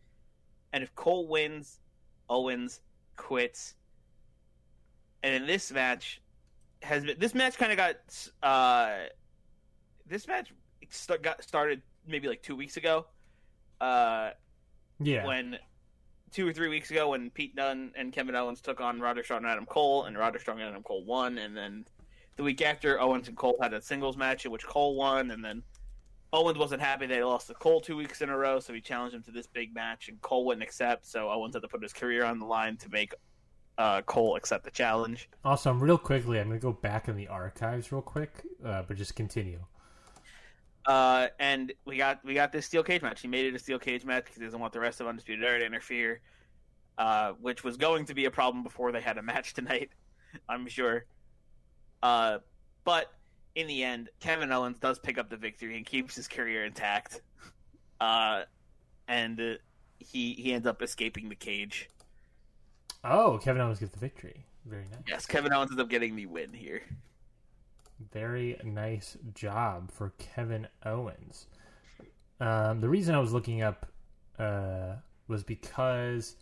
And if Cole wins, Owens quits. And in this match, has been this match kind of got uh, this match got started maybe like two weeks ago. Uh, yeah, when two or three weeks ago when Pete Dunne and Kevin Owens took on Roderick Strong and Adam Cole, and Roderick Strong and Adam Cole won, and then the week after Owens and Cole had a singles match in which Cole won, and then Owens wasn't happy they lost to Cole two weeks in a row, so he challenged him to this big match, and Cole wouldn't accept, so Owens had to put his career on the line to make uh, Cole accept the challenge. Awesome. real quickly, I'm going to go back in the archives real quick, uh, but just continue. Uh, and we got we got this steel cage match. He made it a steel cage match because he doesn't want the rest of Undisputed Era to interfere, uh, which was going to be a problem before they had a match tonight. I'm sure. Uh, but in the end, Kevin Owens does pick up the victory and keeps his career intact. Uh, and uh, he he ends up escaping the cage. Oh, Kevin Owens gets the victory. Very nice. Yes, Kevin Owens ends up getting the win here. Very nice job for Kevin Owens. Um, the reason I was looking up uh, was because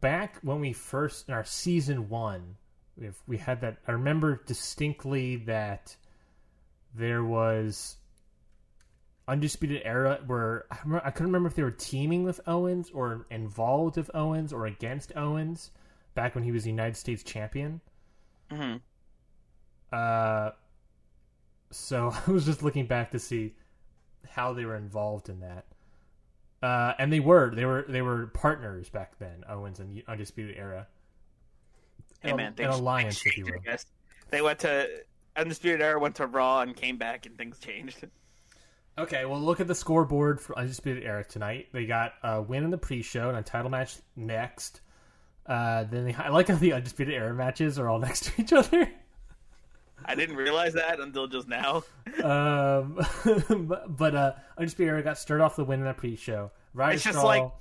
back when we first in our season one, we we had that. I remember distinctly that there was undisputed era where I, remember, I couldn't remember if they were teaming with Owens or involved with Owens or against Owens back when he was the United States champion. hmm Uh, so I was just looking back to see how they were involved in that. Uh, and they were they were they were partners back then, Owens and Undisputed Era. Hey An- man, an alliance, if you will. They went to Undisputed Era, went to Raw, and came back, and things changed. Okay, well, look at the scoreboard for Undisputed Era tonight. They got a win in the pre-show and a title match next. Uh, then they, I like how the Undisputed Era matches are all next to each other. I didn't realize that until just now. um, but but uh, Undisputed Era got started off the win in the pre-show. Ryder It's just Strong- like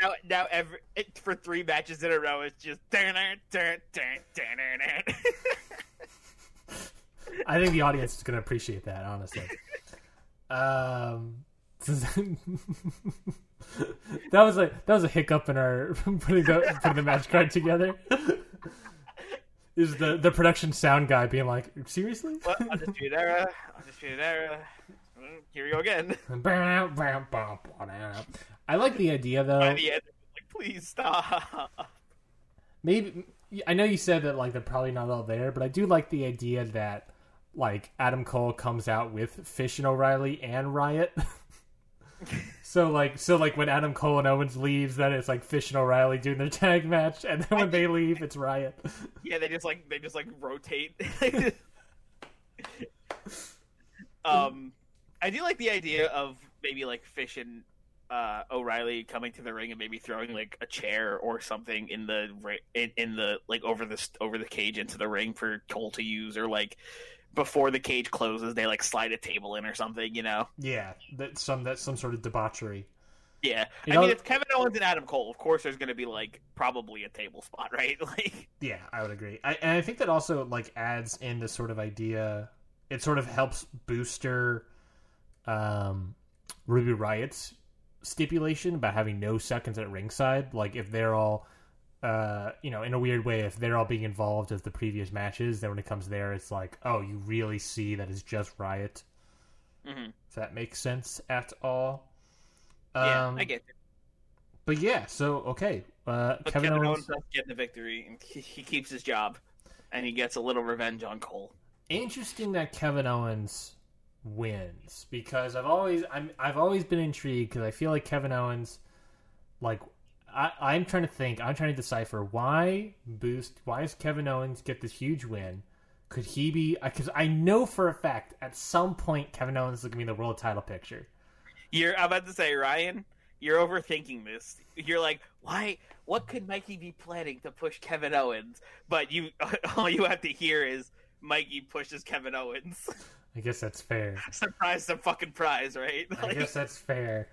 now, now every it, for three matches in a row, it's just. I think the audience is going to appreciate that, honestly. Um, that was a that was a hiccup in our putting the putting the match card together. Is the the production sound guy being like, seriously? What? Undisputed Era, Undisputed Era. Here we go again. I like the idea By though. the end, like, please stop. Maybe I know you said that like they're probably not all there, but I do like the idea that like Adam Cole comes out with Fish and O'Reilly and Riott. so like so like when Adam Cole and Owens leaves, then it's like Fish and O'Reilly doing their tag match, and then when they leave, it's Riott. Yeah, they just like they just like rotate. um, I do like the idea of maybe like Fish and uh, O'Reilly coming to the ring and maybe throwing like a chair or something in the in, in the like over the over the cage into the ring for Cole to use, or like before the cage closes, they like slide a table in or something. You know? Yeah, that some that's some sort of debauchery. Yeah. You I know- mean, it's Kevin Owens and Adam Cole. Of course, there's going to be like probably a table spot, right? Like. Yeah, I would agree. I, and I think that also like adds in this sort of idea. It sort of helps booster um, Ruby Riott's stipulation about having no seconds at ringside. Like if they're all, uh, you know, in a weird way, if they're all being involved as the previous matches, then when it comes there, it's like, oh, you really see that it's just Riott. Mhm. If that makes sense at all. Yeah, Um, I get it. But yeah, so okay. Uh, But Kevin, Owens. does get the victory, and he, he keeps his job, and he gets a little revenge on Cole. Interesting that Kevin Owens wins because I've always I'm I've always been intrigued because I feel like Kevin Owens, like I I'm trying to think I'm trying to decipher why boost why does Kevin Owens get this huge win? Could he be? Because I know for a fact at some point Kevin Owens is going to be in the world title picture. You're I'm about to say, Ryan, you're overthinking this. You're like, why? What could Mikey be planning to push Kevin Owens? But you, all you have to hear is Mikey pushes Kevin Owens. I guess that's fair. surprise, the fucking prize, right? I guess that's fair.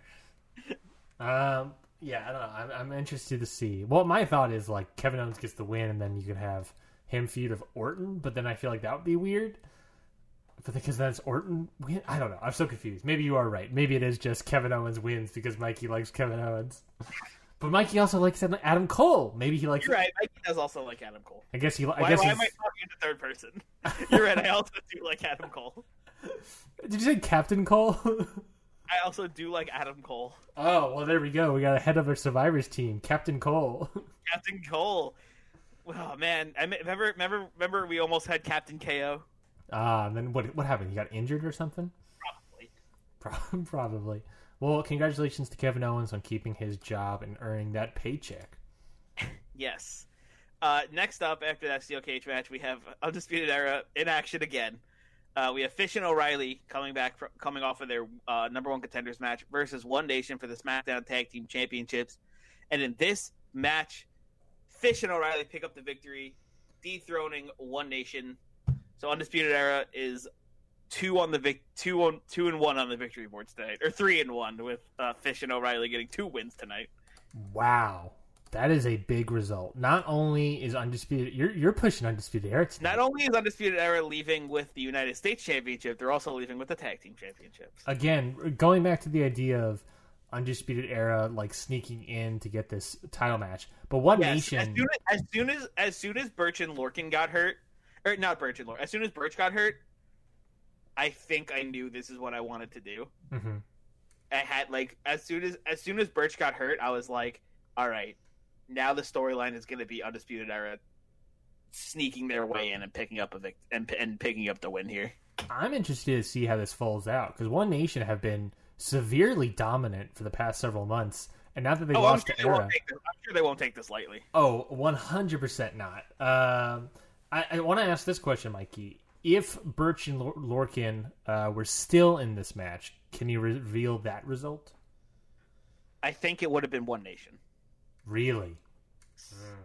Um, yeah, I don't know. I'm, I'm interested to see. Well, my thought is like Kevin Owens gets the win, and then you could have him feud of Orton, but then I feel like that would be weird. But because that's Orton win, I don't know. I'm so confused. Maybe you are right. Maybe it is just Kevin Owens wins because Mikey likes Kevin Owens. But Mikey also likes Adam Cole. Maybe he likes. You're right. Mikey does also like Adam Cole. I guess he. I Why, guess why he's, am I talking in the third person? You're right. I also do like Adam Cole. Did you say Captain Cole? I also do like Adam Cole. oh well, there we go. We got a head of our survivors team, Captain Cole. Captain Cole. Oh man, I remember, remember, remember. We almost had Captain KO. Ah, and then what? What happened? He got injured or something? Probably. Pro- Probably. Well, congratulations to Kevin Owens on keeping his job and earning that paycheck. Yes. Uh, next up, after that steel cage match, we have Undisputed Era in action again. Uh, we have Fish and O'Reilly coming back, fr- coming off of their uh, number one contenders match versus One Nation for the SmackDown Tag Team Championships. And in this match, Fish and O'Reilly pick up the victory, dethroning One Nation. So Undisputed Era is two on the vic- two on two and one on the victory boards tonight, or three and one with uh, Fish and O'Reilly getting two wins tonight. Wow, that is a big result. Not only is undisputed, you're you're pushing undisputed era. tonight. Not only is Undisputed Era leaving with the United States Championship, they're also leaving with the Tag Team Championships. again going back to the idea of undisputed era like sneaking in to get this title match, but what Yes, as Nation. soon as, as soon as as soon as Burch and Lorcan got hurt, or not Burch and Lorcan, as soon as Burch got hurt, I think I knew this is what I wanted to do. Mhm. I had like as soon as as soon as Burch got hurt, I was like, all right, now the storyline is going to be Undisputed Era sneaking their way in and picking up a vic- and and picking up the win here. I'm interested to see how this falls out because One Nation have been severely dominant for the past several months, and now that they Oh, I'm lost sure, to they Era, won't take this, I'm sure they won't take this lightly. Oh, 100% not. Um, I, I want to ask this question, Mikey. If Burch and Lor- Lorcan uh, were still in this match, can you reveal that result? I think it would have been One Nation. Really?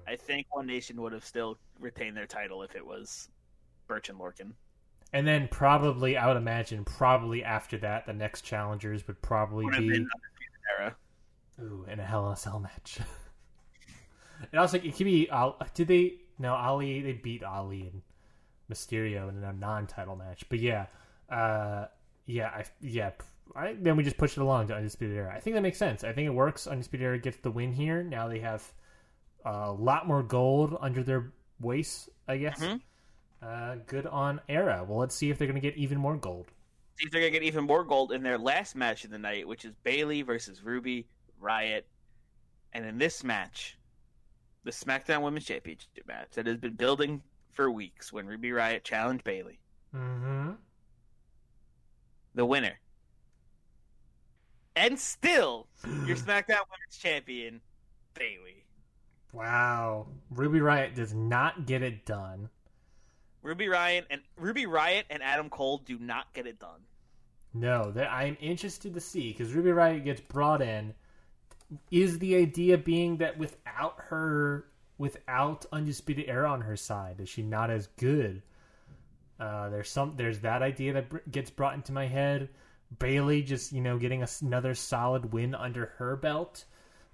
I think One Nation would have still retained their title if it was Burch and Lorcan. And then probably, I would imagine, probably after that, the next challengers would probably Would be Era. ooh, in a Hell in a Cell match. and also, it could be. Al- Did they? No, Ali. They beat Ali and Mysterio in a non-title match. But yeah, uh, yeah, I, yeah. I, then we just push it along to Undisputed Era. I think that makes sense. I think it works. Undisputed Era gets the win here. Now they have a lot more gold under their waist. I guess. Mhm. Uh, good on Era. Well, let's see if they're going to get even more gold. See if they're gonna get even more gold in their last match of the night, which is Bayley versus Ruby Riott. And in this match, the SmackDown Women's Championship match that has been building for weeks, when Ruby Riott challenged Bayley, Mm-hmm. the winner, and still your SmackDown Women's Champion, Bayley. Wow. Ruby Riott does not get it done. Ruby Riott and Ruby Riott and Adam Cole do not get it done. No, that I'm interested to see because Ruby Riott gets brought in. Is the idea being that without her, without Undisputed Era on her side, is she not as good? Uh, there's some, there's that idea that br- gets brought into my head. Bayley just, you know, getting another solid win under her belt.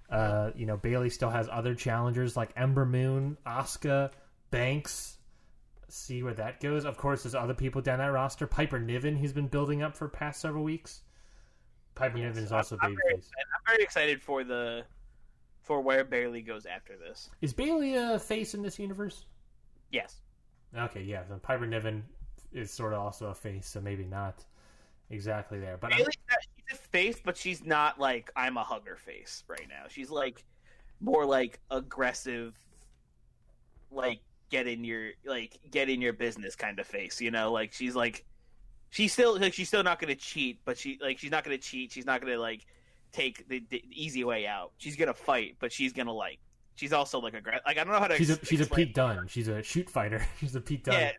Uh, you know, Bayley still has other challengers like Ember Moon, Asuka, Banks. See where that goes. Of course, there's other people down that roster. Piper Niven, who's been building up for past several weeks. Piper Niven is also I'm, very babyface. I'm very excited for the for where Bayley goes after this. Is Bayley a face in this universe? Yes. Okay, yeah. Then Piper Niven is sort of also a face, so maybe not. Exactly there. But Bayley's not, she's a face, but she's not like I'm a hugger face right now. She's like more like aggressive, like get in your like get in your business kind of face. You know, like she's like she's still like she's still not going to cheat, but she like she's not going to cheat. She's not going to like take the, the easy way out. She's going to fight, but she's going to like she's also like aggressive. Like I don't know how to. she's a she's a Pete Dunne. She's a shoot fighter. she's a Pete Dunne. Yeah,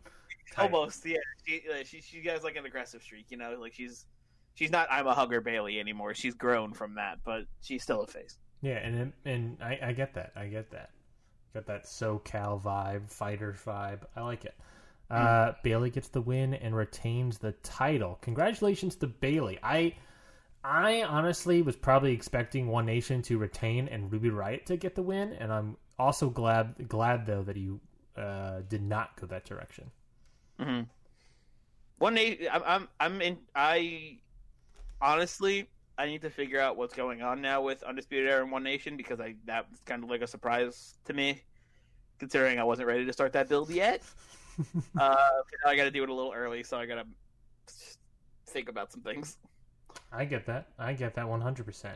type. almost. Yeah, she, uh, she she has like an aggressive streak. You know, like she's she's not I'm a hugger Bayley anymore. She's grown from that, but she's still a face. Yeah, and and I, I get that. I get that. Got that SoCal vibe, fighter vibe. I like it. Uh, Bayley gets the win and retains the title. Congratulations to Bayley. I I honestly was probably expecting One Nation to retain and Ruby Riott to get the win, and I'm also glad glad though that you uh, did not go that direction. Mm-hmm. One day, I'm, I'm, I'm in. I honestly, I need to figure out what's going on now with Undisputed Era and One Nation because I that was kind of like a surprise to me, considering I wasn't ready to start that build yet. uh, I got to do it a little early, so I got to think about some things. I get that. I get that 100%.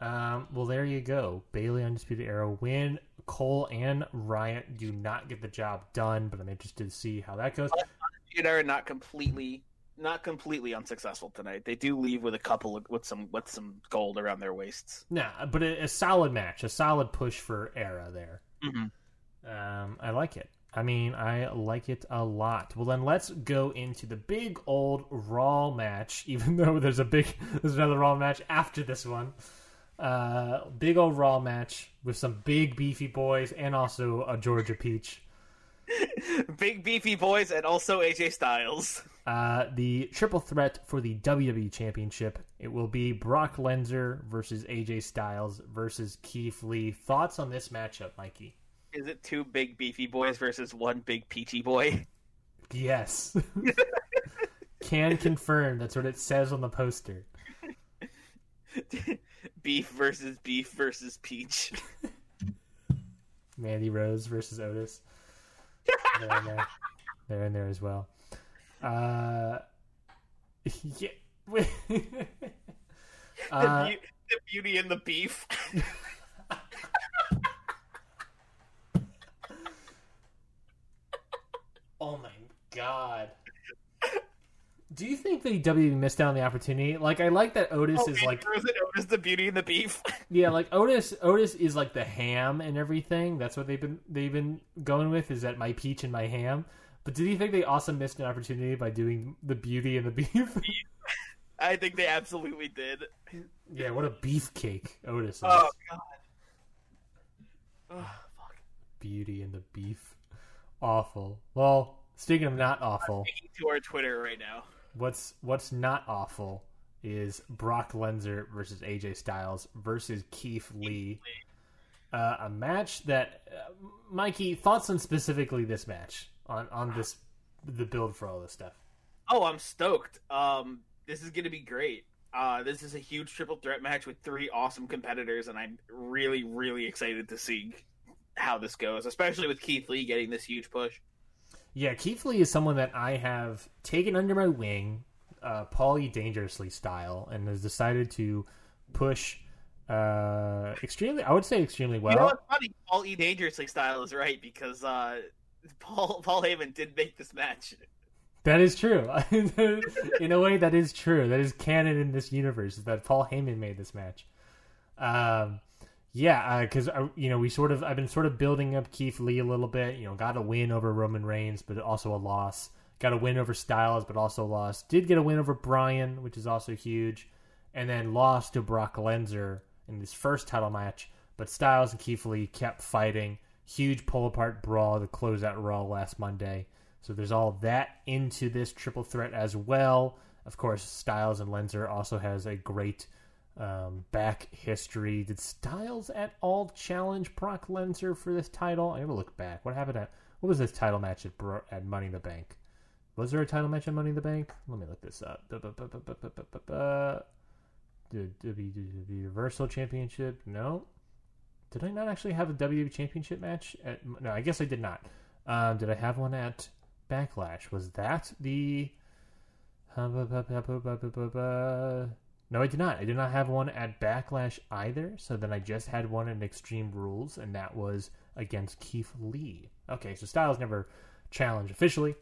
Um, well, there you go. Bayley Undisputed Era win. Cole and Riott do not get the job done, but I'm interested to see how that goes. Not completely, not completely unsuccessful tonight. They do leave with a couple of with some with some gold around their waists. Nah, but a, a solid match, a solid push for Era there. Mm-hmm. Um, I like it. I mean, I like it a lot. Well, then let's go into the big old Raw match. Even though there's a big, there's another Raw match after this one. Uh, big old Raw match with some big beefy boys and also a Georgia Peach. Big beefy boys and also AJ Styles. Uh, the triple threat for the WWE Championship. It will be Brock Lesnar versus AJ Styles versus Keith Lee. Thoughts on this matchup, Mikey? Is it two big beefy boys versus one big peachy boy? Yes. Can confirm. That's what it says on the poster. beef versus beef versus peach. Mandy Rose versus Otis. They're in there. They're in there as well. Uh, yeah. the, uh, beau- the beauty and the beef. oh my god. Do you think the WWE missed out on the opportunity? Like, I like that Otis oh, is like Otis the beauty and the beef? Yeah, like Otis. Otis is like the ham and everything. That's what they've been they've been going with. Is that my peach and my ham? But did you think they also missed an opportunity by doing the beauty and the beef? I think they absolutely did. yeah, what a beefcake Otis is. Oh god. Oh, fuck. Beauty and the beef, awful. Well, speaking of not awful, to our Twitter right now. What's what's not awful is Brock Lesnar versus AJ Styles versus Keith Lee. Uh, a match that, uh, Mikey, thoughts on specifically this match on on this the build for all this stuff. Oh, I'm stoked. Um, this is gonna be great. Uh, this is a huge triple threat match with three awesome competitors, and I'm really, really excited to see how this goes, especially with Keith Lee getting this huge push. Yeah, Keith Lee is someone that I have taken under my wing, uh, Paulie Dangerously style, and has decided to push uh, extremely. I would say extremely well. you know what's funny? Paul E. Dangerously style is right because uh, Paul Paul Heyman did make this match. That is true. in a way, that is true. That is canon in this universe. Is that Paul Heyman made this match? Um, yeah, because uh, you know we sort of I've been sort of building up Keith Lee a little bit. You know, got a win over Roman Reigns, but also a loss. Got a win over Styles, but also lost. Did get a win over Bryan, which is also huge, and then lost to Brock Lesnar in this first title match. But Styles and Keith Lee kept fighting. Huge pull apart brawl to close out Raw last Monday. So there's all that into this triple threat as well. Of course, Styles and Lesnar also has a great um, back history. Did Styles at all challenge Brock Lesnar for this title? I gotta look back. What happened at what was this title match at, Bro- at Money in the Bank? Was there a title match at Money in the Bank? Let me look this up. The WWE Universal Championship? No. Did I not actually have a WWE Championship match? At, no, I guess I did not. Um, did I have one at Backlash? Was that the No, I did not. I did not have one at Backlash either. So then I just had one in Extreme Rules, and that was against Keith Lee. Okay, so Styles never challenged officially.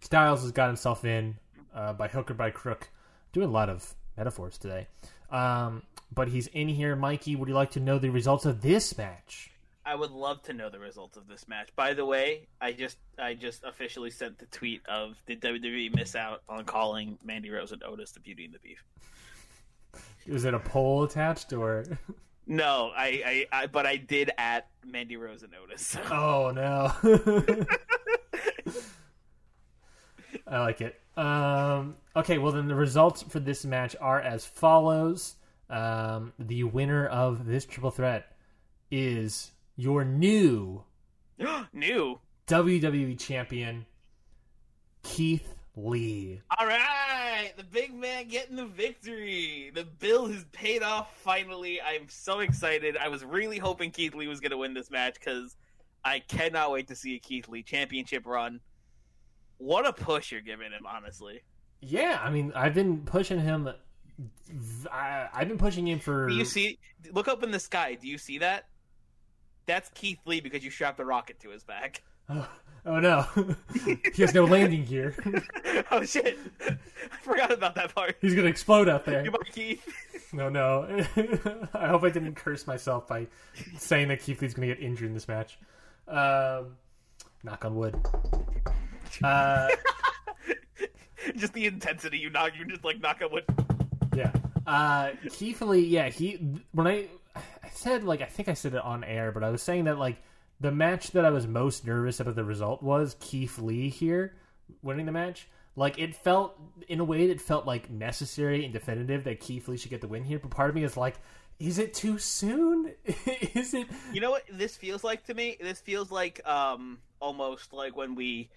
Styles has got himself in uh, by hook or by crook. Doing a lot of metaphors today. Um, but he's in here. Mikey, would you like to know the results of this match? I would love to know the results of this match. By the way, I just I just officially sent the tweet of did WWE miss out on calling Mandy Rose and Otis the Beauty and the Beef? Is it a poll attached or? No, I, I, I but I did at Mandy Rose and Otis. Oh no. I like it. Um, okay, well then the results for this match are as follows. Um, the winner of this triple threat is your new New. WWE champion, Keith Lee. All right, the big man getting the victory. The bill has paid off finally. I'm so excited. I was really hoping Keith Lee was going to win this match because I cannot wait to see a Keith Lee championship run. What a push you're giving him, honestly. Yeah, I mean, I've been pushing him. Uh, I, I've been pushing him for. Do you see? Look up in the sky. Do you see that? That's Keith Lee because you strapped a rocket to his back. Oh, no, he has no landing gear. oh shit! I forgot about that part. He's gonna explode out there. Goodbye, Keith. No, no. I hope I didn't curse myself by saying that Keith Lee's going to get injured in this match. Um, knock on wood. Uh, just the intensity you knock. You just like knock on wood. yeah. Uh, Keith Lee, yeah, he when I I said like I think I said it on air, but I was saying that like the match that I was most nervous about the result was Keith Lee here winning the match. Like it felt in a way that felt like necessary and definitive that Keith Lee should get the win here, but part of me is like, is it too soon? is it You know what this feels like to me? This feels like um almost like when we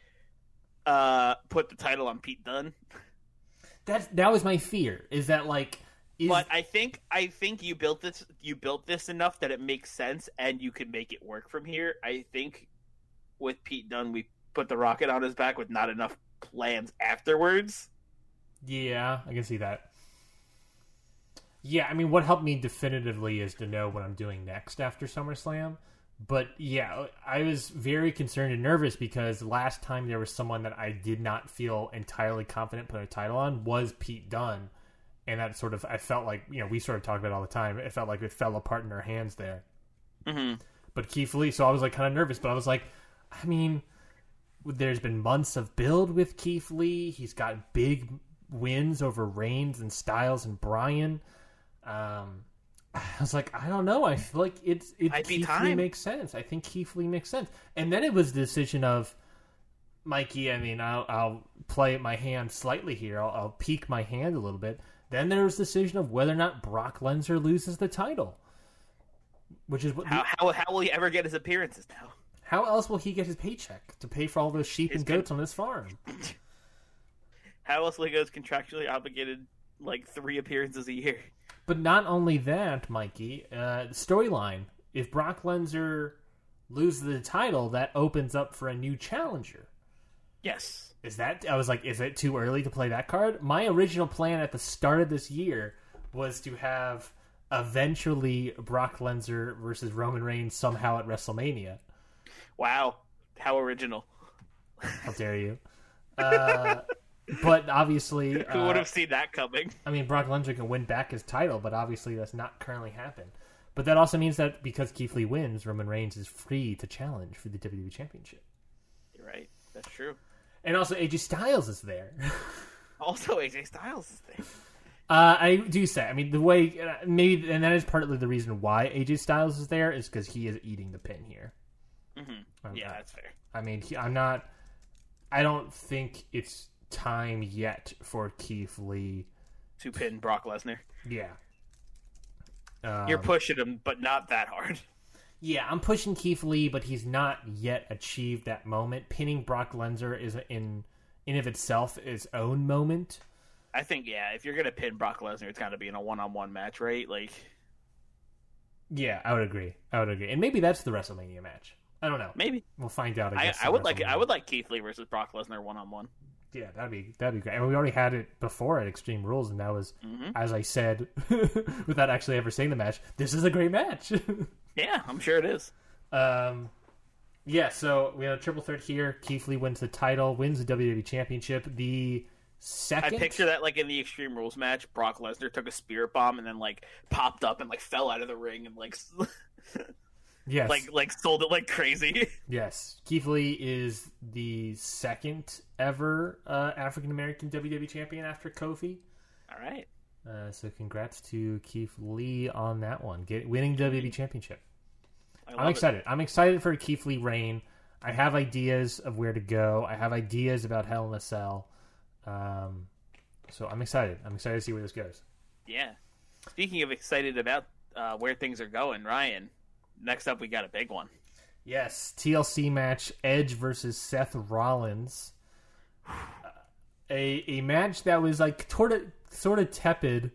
uh put the title on Pete Dunne. that that was my fear, is that like is But I think I think you built this you built this enough that it makes sense and you can make it work from here. I think with Pete Dunne we put the rocket on his back with not enough plans afterwards. Yeah, I can see that. Yeah, I mean, what helped me definitively is to know what I'm doing next after SummerSlam. But yeah, I was very concerned and nervous because last time there was someone that I did not feel entirely confident putting a title on was Pete Dunne. And that sort of, I felt like, you know, we sort of talk about it all the time. It felt like it fell apart in our hands there. Mm-hmm. But Keith Lee, so I was like kind of nervous, but I was like, I mean, there's been months of build with Keith Lee. He's got big wins over Reigns and Styles and Bryan. Um, I was like, I don't know. I feel like it's it Keith Lee makes sense. I think Keith Lee makes sense. And then it was the decision of Mikey. I mean, I'll, I'll play my hand slightly here. I'll, I'll peek my hand a little bit. Then there was the decision of whether or not Brock Lesnar loses the title, which is what How, how how will he ever get his appearances now? how else will he get his paycheck to pay for all those sheep It's and goats on his farm? How else will he go contractually obligated like three appearances a year? But not only that, Mikey, uh, storyline. If Brock Lesnar loses the title, that opens up for a new challenger. Yes. Is that? I was like, is it too early to play that card? My original plan at the start of this year was to have eventually Brock Lesnar versus Roman Reigns somehow at WrestleMania. Wow. How original. How dare you? Uh, but obviously, Who uh, would have seen that coming? I mean, Brock Lesnar can win back his title, but obviously that's not currently happened. But that also means that because Keith Lee wins, Roman Reigns is free to challenge for the WWE Championship. You're right. That's true. And also AJ Styles is there. Also, AJ Styles is there. Uh, I do say, I mean, the way uh, maybe, and that is partly the reason why AJ Styles is there is because he is eating the pin here. Mm-hmm. Yeah, that's fair. I mean, he, I'm not. I don't think it's time yet for Keith Lee. To pin Brock Lesnar. Yeah. Um, You're pushing him, but not that hard. Yeah, I'm pushing Keith Lee, but he's not yet achieved that moment. Pinning Brock Lesnar is in in of itself its own moment. I think yeah, if you're gonna pin Brock Lesnar, it's got to be in a one-on-one match, right? Like, Yeah, I would agree. I would agree, and maybe that's the WrestleMania match. I don't know. maybe. We'll find out. I, I, guess I at would like I would like Keith Lee versus Brock Lesnar one-on-one. Yeah, that'd be that'd be great. And we already had it before at Extreme Rules, and that was, Mm-hmm. as I said, without actually ever seeing the match, this is a great match. Yeah, I'm sure it is. um, yeah. So we had a triple threat here. Keith Lee wins the title, wins the WWE Championship. The second. I picture that like in the Extreme Rules match, Brock Lesnar took a spirit bomb and then like popped up and like fell out of the ring and like yes, like like sold it like crazy. yes. Keith Lee is the second ever uh, African American WWE champion after Kofi. All right. Uh, so congrats to Keith Lee on that one, get winning WWE Championship. I'm it. excited. I'm excited for Keith Lee reign. I have ideas of where to go. I have ideas about Hell in a Cell. Um, so I'm excited. I'm excited to see where this goes. Yeah. Speaking of excited about uh, where things are going, Ryan. Next up, we got a big one. Yes, TLC match: Edge versus Seth Rollins. Uh, A a match that was like of sort of tepid,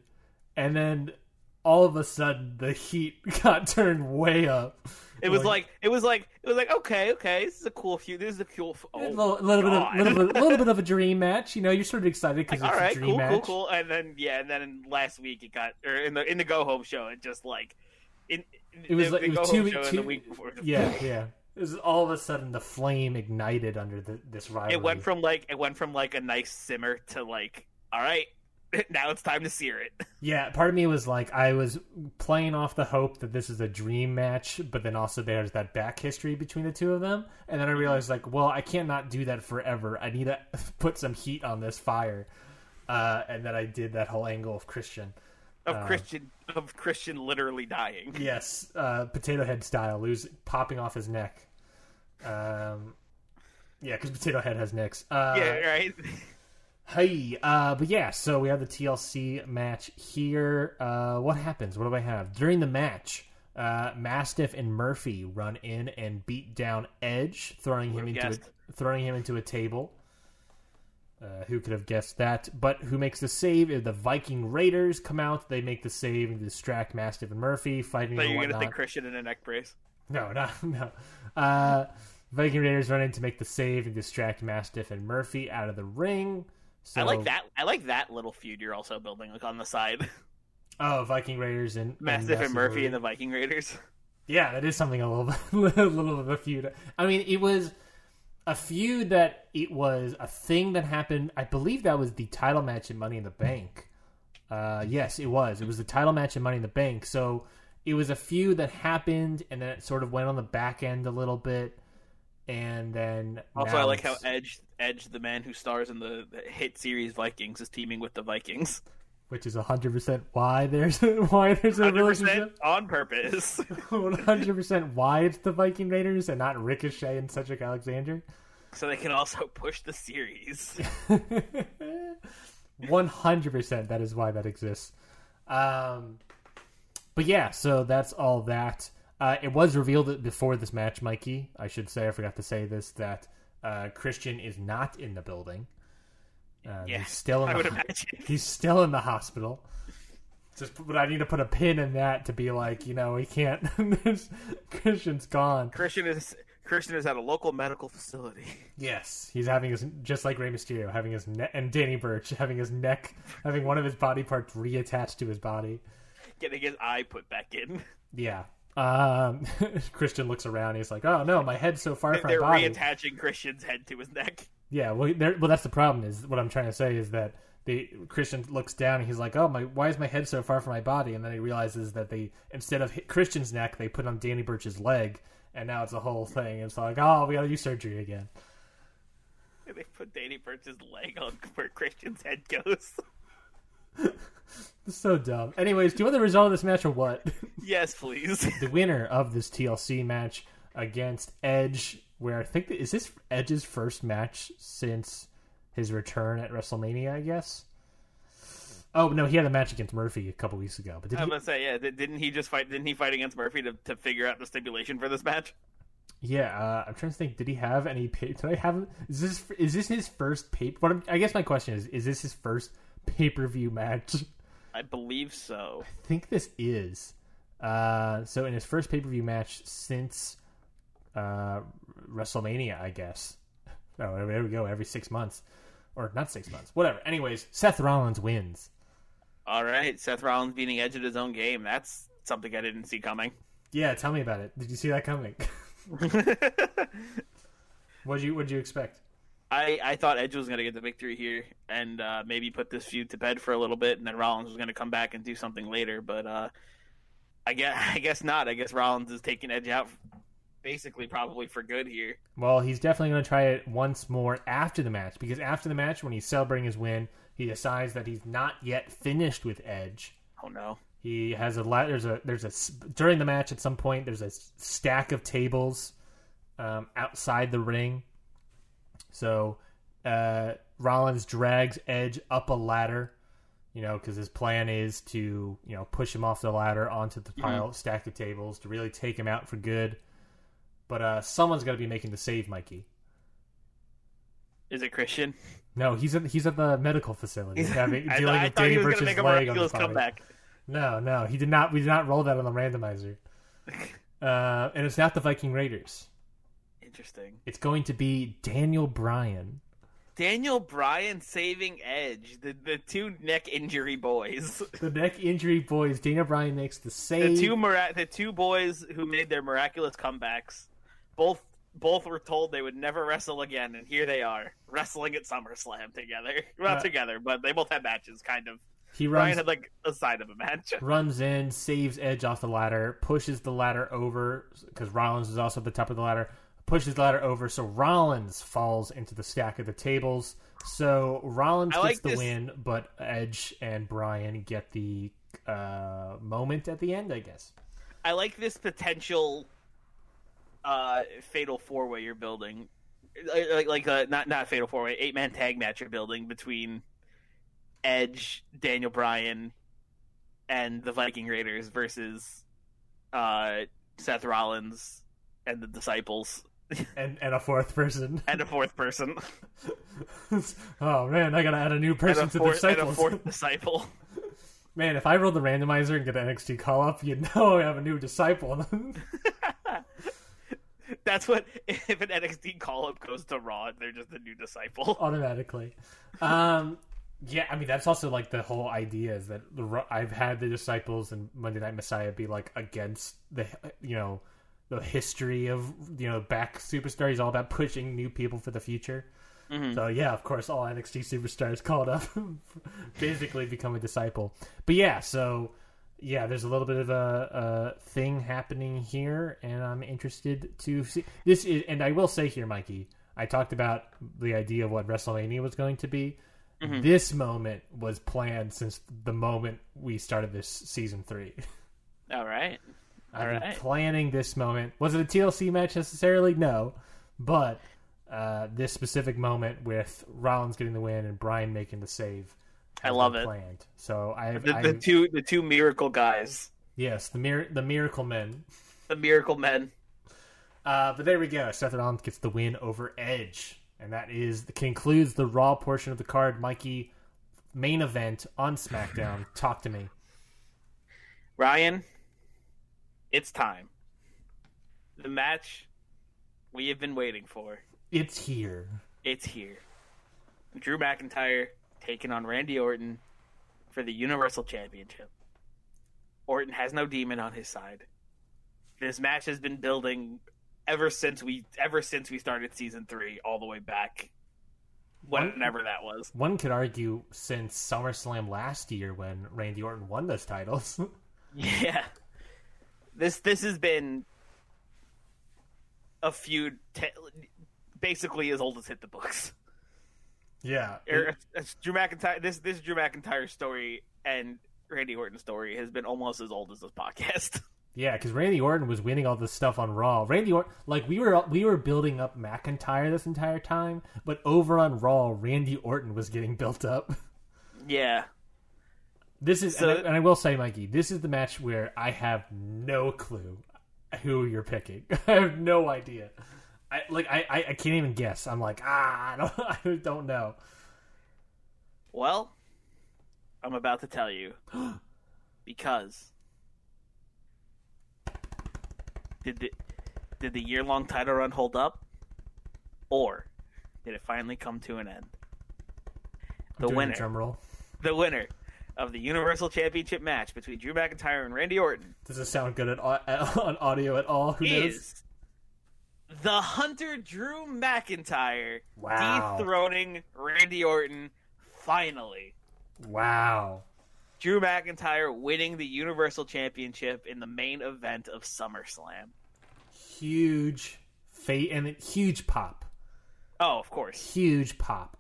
and then all of a sudden the heat got turned way up. It was like it was like it was like okay, okay, this is a cool few. This is a cool. Oh, a little, little bit, of, little bit, little bit of a dream match. You know, you're sort of excited because Like, it's all right, a dream cool, match. cool, cool. And then yeah, and then last week it got or in the in the go home show it just like in It was the, like the it was two, two the week before. yeah, yeah. It was all of a sudden the flame ignited under the, this rivalry. It went from like it went from like a nice simmer to like all right, now it's time to sear it. yeah. Part of me was like, I was playing off the hope that this is a dream match, but then also there's that back history between the two of them, and then I realized like, well, I can't not do that forever. I need to put some heat on this fire, uh, and then I did that whole angle of Christian. Of Christian of Christian literally dying. Yes, uh, potato head style, lose popping off his neck. Um, yeah, because potato head has nicks. Uh, Yeah, right. Hey, uh, but yeah, so we have the TLC match here. Uh, what happens? What do I have? During the match, uh, Mastiff and Murphy run in and beat down Edge, throwing him into a, throwing him into a table. Uh, who could have guessed that? But who makes the save? The Viking Raiders come out. They make the save and distract Mastiff and Murphy, fighting So you're gonna think Christian in a neck brace? No, no, no. Uh, Viking Raiders run in to make the save and distract Mastiff and Murphy out of the ring. So, I like that. I like that little feud you're also building, like on the side. Oh, Viking Raiders and and Mastiff and Murphy Murphy. and the Viking Raiders. Yeah, that is something a little bit, a little of a feud. I mean, it was a feud that it was a thing that happened. I believe that was the title match in Money in the Bank. Uh, yes, it was. It was the title match in Money in the Bank. So it was a feud that happened, and then it sort of went on the back end a little bit, and then Also, I like how Edge, Edge, the man who stars in the, hit series Vikings, is teaming with the Vikings. which is hundred percent why there's why there's a relationship. on purpose. One hundred percent why it's the Viking Raiders and not Ricochet and Cedric Alexander. so they can also push the series. One hundred percent that is why that exists. Um, but yeah, so that's all that. Uh, it was revealed that before this match, Mikey. I should say I forgot to say this that uh, Christian is not in the building. Uh, Yeah, he's still in I the would ho- imagine. he's still in the hospital. Just, but I need to put a pin in that to be like, you know, he can't. Christian's gone. Christian is Christian is at a local medical facility. Yes, he's having his just like Rey Mysterio, having his neck and Danny Burch having his neck, having one of his body parts reattached to his body. Getting his eye put back in. Yeah. Um, Christian looks around. He's like, "Oh no, my head's so far from my They're body." reattaching Christian's head to his neck. Yeah, well, well, that's the problem. Is what I'm trying to say is that the Christian looks down and he's like, "Oh my, why is my head so far from my body?" And then he realizes that they instead of hit Christian's neck, they put on Danny Burch's leg, and now it's a whole thing. It's like, "Oh, we got to do surgery again." And they put Danny Burch's leg on where Christian's head goes. So dumb. Anyways, do you want the result of this match or what? yes, please. the winner of this TLC match against Edge, where I think is this Edge's first match since his return at WrestleMania, I guess. Oh no, he had a match against Murphy a couple weeks ago, but did I'm he? gonna say, yeah. Didn't he just fight? Didn't he fight against Murphy to, to figure out the stipulation for this match? Yeah, uh, I'm trying to think. Did he have any? Did I have? Is this is this his first pay? What I'm, I guess my question is: Is this his first pay per view match? I believe so. I think this is. Uh, so in his first pay per view match since uh, WrestleMania, I guess. Oh, there we go. Every six months, or not six months, whatever. Anyways, Seth Rollins wins. All right, Seth Rollins beating Edge at his own game. That's something I didn't see coming. Yeah, tell me about it. Did you see that coming? What'd you What'd you expect? I, I thought Edge was going to get the victory here and uh, maybe put this feud to bed for a little bit, and then Rollins was going to come back and do something later. But uh, I guess I guess not. I guess Rollins is taking Edge out, basically probably for good here. Well, he's definitely going to try it once more after the match because after the match, when he's celebrating his win, he decides that he's not yet finished with Edge. Oh no! He has a there's a there's a during the match at some point there's a stack of tables um, outside the ring. So uh, Rollins drags Edge up a ladder, you know, because his plan is to you know push him off the ladder onto the pile stack of tables to really take him out for good. But uh, someone's got to be making the save, Mikey. Is it Christian? No, he's at he's at the medical facility having I, dealing with Danny was going to Burch's leg on body. comeback. No, no, he did not. We did not roll that on the randomizer. Uh, and it's not the Viking Raiders. Interesting. It's going to be Daniel Bryan. Daniel Bryan saving Edge, the the two neck injury boys, The neck injury boys. Daniel Bryan makes the save. the two mira- the two boys who made their miraculous comebacks. Both both were told they would never wrestle again, and here they are wrestling at SummerSlam together. Not Uh, together, but they both had matches, kind of. he Bryan had like a side of a match. runs in, saves Edge off the ladder, pushes the ladder over because Rollins is also at the top of the ladder. Pushes the ladder over, so Rollins falls into the stack of the tables. So Rollins gets the this- win, but Edge and Bryan get the uh, moment at the end, I guess. I like this potential uh, fatal four way you're building, like like, like uh, not not fatal four way, eight man tag match you're building between Edge, Daniel Bryan, and the Viking Raiders versus uh, Seth Rollins and the Disciples And and a fourth person. and a fourth person oh man, I gotta add a new person a to the and a fourth disciple. Man, if I roll the randomizer and get an NXT call up, you know I have a new disciple. That's what if an NXT call up goes to Raw, they're just a new disciple. automatically. Um, yeah, I mean that's also like the whole idea is that the I've had the disciples and Monday Night Messiah be like against the you know the history of you know back superstars, all about pushing new people for the future. Mm-hmm. So yeah, of course, all NXT superstars called up basically become a disciple. But yeah, so yeah, there's a little bit of a, a thing happening here, and I'm interested to see this. Is, and I will say here, Mikey, I talked about the idea of what WrestleMania was going to be. Mm-hmm. This moment was planned since the moment we started this season three. All right. I've All been planning this moment. Was it a TLC match necessarily? No, but uh, this specific moment with Rollins getting the win and Bryan making the save. I love it. Planned. So I've, The, the two the two miracle guys, yes, the mir- the Miracle Men. the miracle men. Uh, but there we go. Seth Rollins gets the win over Edge, and that is concludes the Raw portion of the card. Mikey, main event on SmackDown. Talk to me. Ryan, it's time. The match we have been waiting for. It's here. It's here. Drew McIntyre taking on Randy Orton for the Universal Championship. Orton has no demon on his side. This match has been building ever since we ever since we started season three, all the way back, whenever that was. One could argue since SummerSlam last year when Randy Orton won those titles. Yeah, this this has been a feud, te- basically as old as hit the books. yeah. It's Drew McIntyre. This this Drew McIntyre story and Randy Orton story has been almost as old as this podcast. Yeah, because Randy Orton was winning all this stuff on Raw. Randy Orton, like we were, we were building up McIntyre this entire time, but over on Raw, Randy Orton was getting built up. yeah, This is, So- and, I, and I will say, Mikey, this is the match where I have no clue who you're picking. I have no idea. I like, I, I, I can't even guess. I'm like, ah, I don't, I don't know. well, I'm about to tell you because did the did the year long title run hold up, or did it finally come to an end? the winner, the winner of the Universal Championship match between Drew McIntyre and Randy Orton Does this sound good at, on audio at all? Who knows? is the Hunter Drew McIntyre Wow. dethroning Randy Orton finally. Wow. Drew McIntyre winning the Universal Championship in the main event of SummerSlam. Huge fate and huge pop. Oh, of course. Huge pop.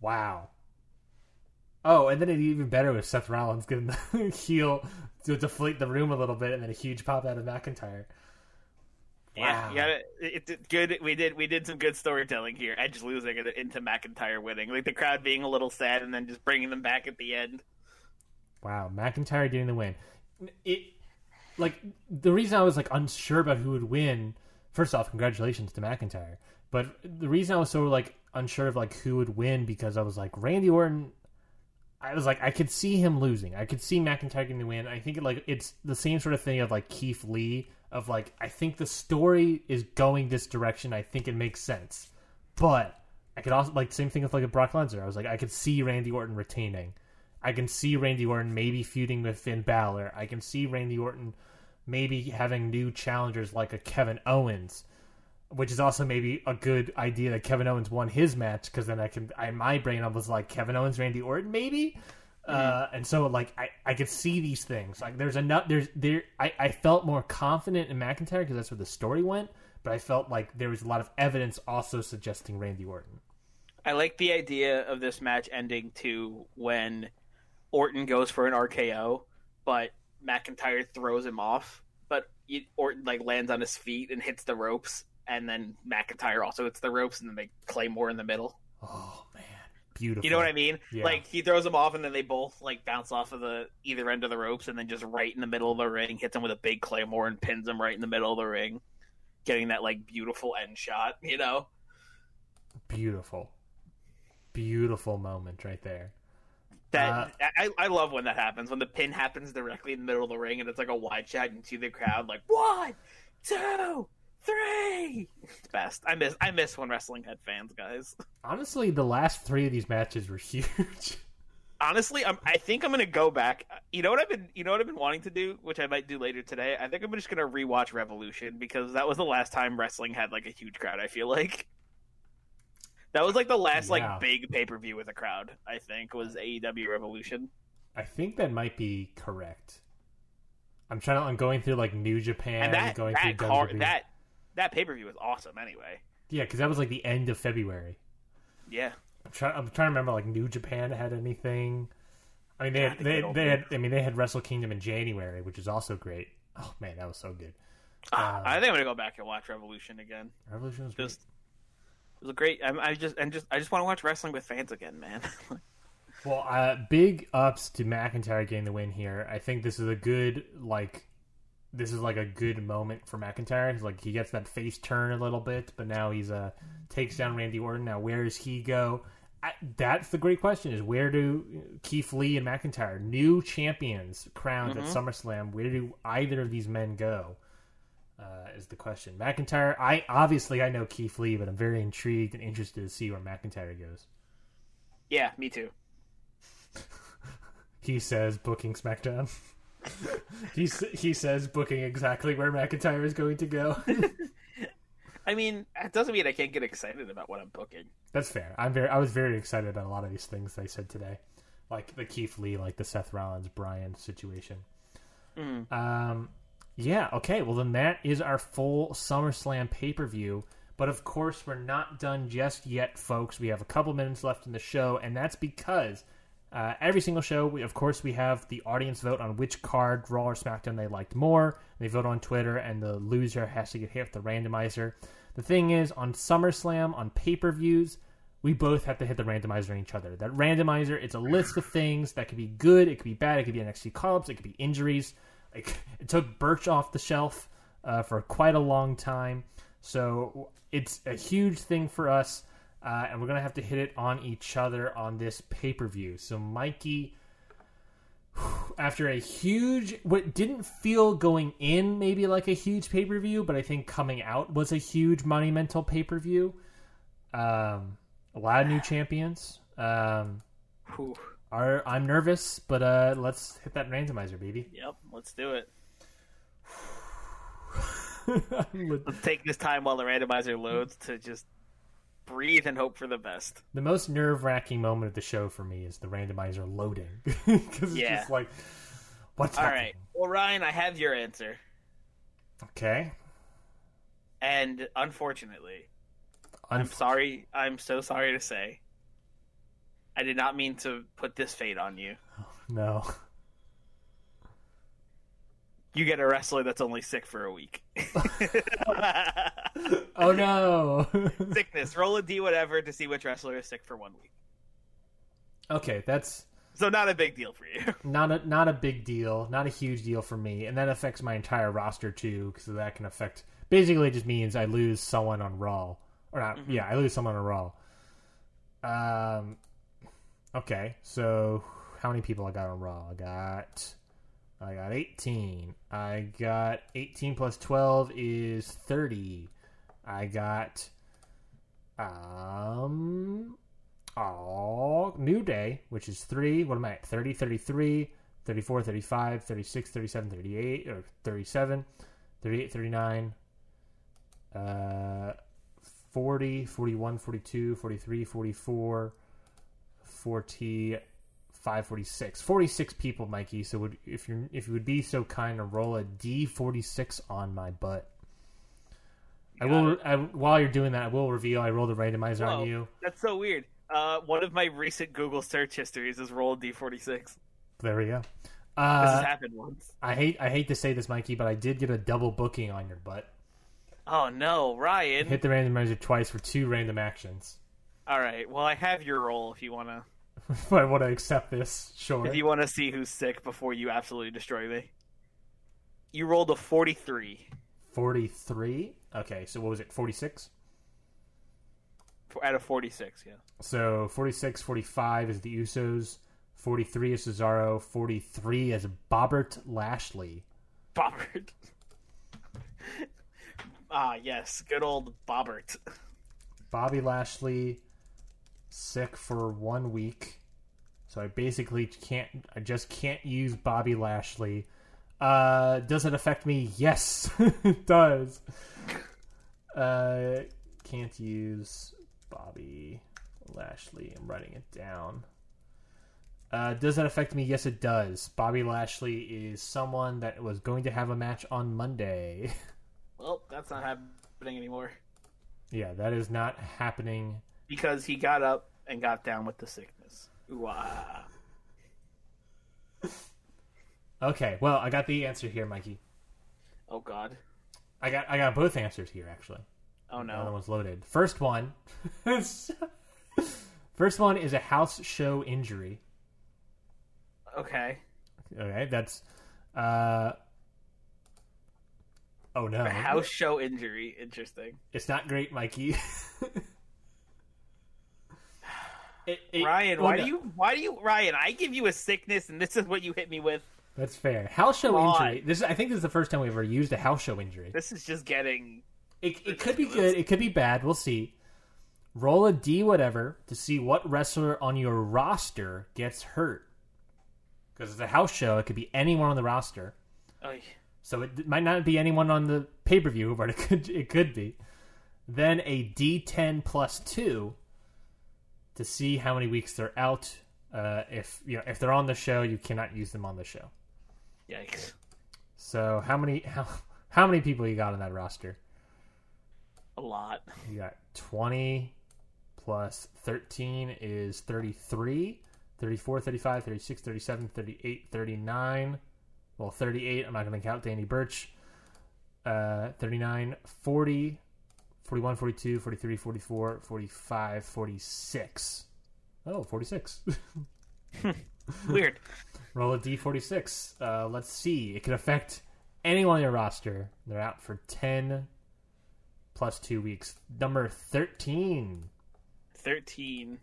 Wow. Oh, and then it even better with Seth Rollins getting the heel to deflate the room a little bit, and then a huge pop out of McIntyre. Yeah, Wow. you gotta, it, it, good. We did we did some good storytelling here. Edge losing it into McIntyre winning, like the crowd being a little sad, and then just bringing them back at the end. Wow, McIntyre getting the win. It like the reason I was like unsure about who would win. First off, congratulations to McIntyre. But the reason I was so like unsure of like who would win because I was like Randy Orton. I was like I could see him losing. I could see McIntyre getting the win. I think like it's the same sort of thing of like Keith Lee of like I think the story is going this direction. I think it makes sense. But I could also like same thing with like a Brock Lesnar. I was like I could see Randy Orton retaining. I can see Randy Orton maybe feuding with Finn Balor. I can see Randy Orton maybe having new challengers like a Kevin Owens, which is also maybe a good idea that Kevin Owens won his match because then I can, I, my brain I was like Kevin Owens, Randy Orton, maybe. Uh, and so like I, I could see these things. Like there's enough there's there I, I felt more confident in McIntyre because that's where the story went but I felt like there was a lot of evidence also suggesting Randy Orton. I like the idea of this match ending to when Orton goes for an RKO, but McIntyre throws him off, but he- Orton like lands on his feet and hits the ropes, and then McIntyre also hits the ropes, and then they play more in the middle. oh man beautiful You know what I mean? Yeah. Like he throws him off, and then they both like bounce off of the either end of the ropes, and then just right in the middle of the ring hits him with a big claymore and pins him right in the middle of the ring, getting that like beautiful end shot. You know? beautiful beautiful moment right there That Uh, I, I love when that happens when the pin happens directly in the middle of the ring and it's like a wide shot and you see the crowd like one, two, three. It's best. I miss I miss when wrestling had fans, guys. honestly the last three of these matches were huge Honestly, I'm, I think I'm gonna go back. You know what I've been you know what I've been wanting to do, which I might do later today. I think I'm just gonna rewatch Revolution because that was the last time wrestling had like a huge crowd. I feel like. That was like the last Yeah. like big pay per view with a crowd. I think was AEW Revolution. I think that might be correct. I'm trying to. I'm going through like New Japan, and that going that through car, that that pay per view was awesome. Anyway, yeah, because that was like the end of February. yeah, I'm trying. I'm trying to remember like New Japan had anything. I mean, they had, the they, they had. I mean, they had Wrestle Kingdom in January, which is also great. Oh man, that was so good. Um, I think I'm gonna go back and watch Revolution again. Revolution was great. Just it was a great. I, I just and just I just want to watch wrestling with fans again, man. Well, uh, big ups to McIntyre getting the win here. I think this is a good like. This is like a good moment for McIntyre. He's like he gets that face turn a little bit, but now he's uh takes down Randy Orton. Now where does he go? I, that's the great question: is where do Keith Lee and McIntyre, new champions crowned at SummerSlam, where do either of these men go? Uh, is the question. McIntyre, I obviously I know Keith Lee, but I'm very intrigued and interested to see where McIntyre goes. yeah, me too. he says booking SmackDown. he he says booking exactly where McIntyre is going to go. I mean, it doesn't mean I can't get excited about what I'm booking. That's fair. I'm very I was very excited about a lot of these things they said today, like the Keith Lee, like the Seth Rollins Bryan situation. Um, yeah. Okay. Well, then that is our full SummerSlam pay per view. But of course, we're not done just yet, folks. We have a couple minutes left in the show, and that's because uh, every single show, we, of course, we have the audience vote on which card, Raw or SmackDown, they liked more. They vote on Twitter, and the loser has to get hit with the randomizer. The thing is, on SummerSlam, on pay per views, we both have to hit the randomizer on each other. That randomizer, it's a list of things that could be good, it could be bad, it could be NXT call ups, it could be injuries. Like, it took Burch off the shelf uh, for quite a long time. So it's a huge thing for us, uh, and we're going to have to hit it on each other on this pay per view. So, Mikey, after a huge, what didn't feel going in maybe like a huge pay per view, but I think coming out was a huge monumental pay per view. Um, a lot of new champions. Um, are, I'm nervous, but uh, let's hit that randomizer, baby. Yep, let's do it. Let's take this time while the randomizer loads to just breathe and hope for the best. the most nerve wracking moment of the show for me is the randomizer loading because it's Yeah. just like, what's All happening? right. Well, Ryan, I have your answer. Okay. And unfortunately, I'm sorry. I'm so sorry to say. I did not mean to put this fate on you. no. You get a wrestler that's only sick for a week. Oh no. Sickness. Roll a D whatever to see which wrestler is sick for one week. okay, that's So not a big deal for you. not a not a big deal, not a huge deal for me, and that affects my entire roster too, because that can affect. Basically, it just means I lose someone on Raw, or not? Yeah, I lose someone on Raw. Um. Okay, so how many people I got on Raw? I got, I got eighteen. I got eighteen plus twelve is thirty. I got, um, Oh, New Day, which is 3. What am I at? 30, 33, 34, 35, 36, 37, 38, or 37, 38, 39, uh, 40, 41, 42, 43, 44, 45, 46. 46 people, Mikey. So would if you if you would be so kind to roll a D46 on my butt. I will. I, while you're doing that, I will reveal. I rolled a randomizer Whoa, on you. That's so weird. Uh, one of my recent Google search histories is roll D46. There we go. This Uh, has happened once. I hate I hate to say this, Mikey, but I did get a double booking on your butt. Oh no, Ryan. Hit the randomizer twice for two random actions. All right. Well, I have your roll if you wanna if I want to accept this, sure. if you wanna see who's sick before you absolutely destroy me. You rolled a 43 Forty-three. Okay, so what was it? Forty-six. out of 46. Yeah. So 46, 45 is the Usos. Forty-three is Cesaro. Forty-three is Bobbert Lashley. Bobbert. ah, yes, good old Bobbert. Bobby Lashley sick for one week. So I basically can't I just can't use Bobby Lashley. Uh does it affect me? Yes, it does. Uh can't use Bobby Lashley. I'm writing it down. Uh, does that affect me? Yes, it does. Bobby Lashley is someone that was going to have a match on Monday. Well, that's not happening anymore yeah, that is not happening. Because he got up and got down with the sickness. Ooh, ah. Okay, well, I got the answer here, Mikey. Oh God. I got I got both answers here actually. Oh The other no. one's loaded. First one, first one is a house show injury. Okay. Okay, that's uh. Oh no! A house show injury. Interesting. It's not great, Mikey. It- it- Ryan, oh, why no. do you? Why do you? Ryan, I give you a sickness, and this is what you hit me with. That's fair. House show Come on. injury. This I think this is the first time we've ever used a house show injury. This is just getting. It, it could be good. It could be bad. We'll see. Roll a D whatever to see what wrestler on your roster gets hurt. Because it's a house show, it could be anyone on the roster. Oy. So it might not be anyone on the pay per view, but it could it could be. Then a D10 plus two to see how many weeks they're out. Uh, if you know if they're on the show, you cannot use them on the show. Yikes. So how many how how many people you got on that roster? A lot. You got 20 plus 13 is 33, 34, 35, 36, 37, 38, 39. Well, 38, I'm not going to count Danny Burch. Uh, 39, 40, 41, 42, 43, 44, 45, 46. Oh, 46. Weird. Roll a d46. Uh, let's see. It could affect anyone on your roster. They're out for 10 plus two weeks. Number 13. Thirteen.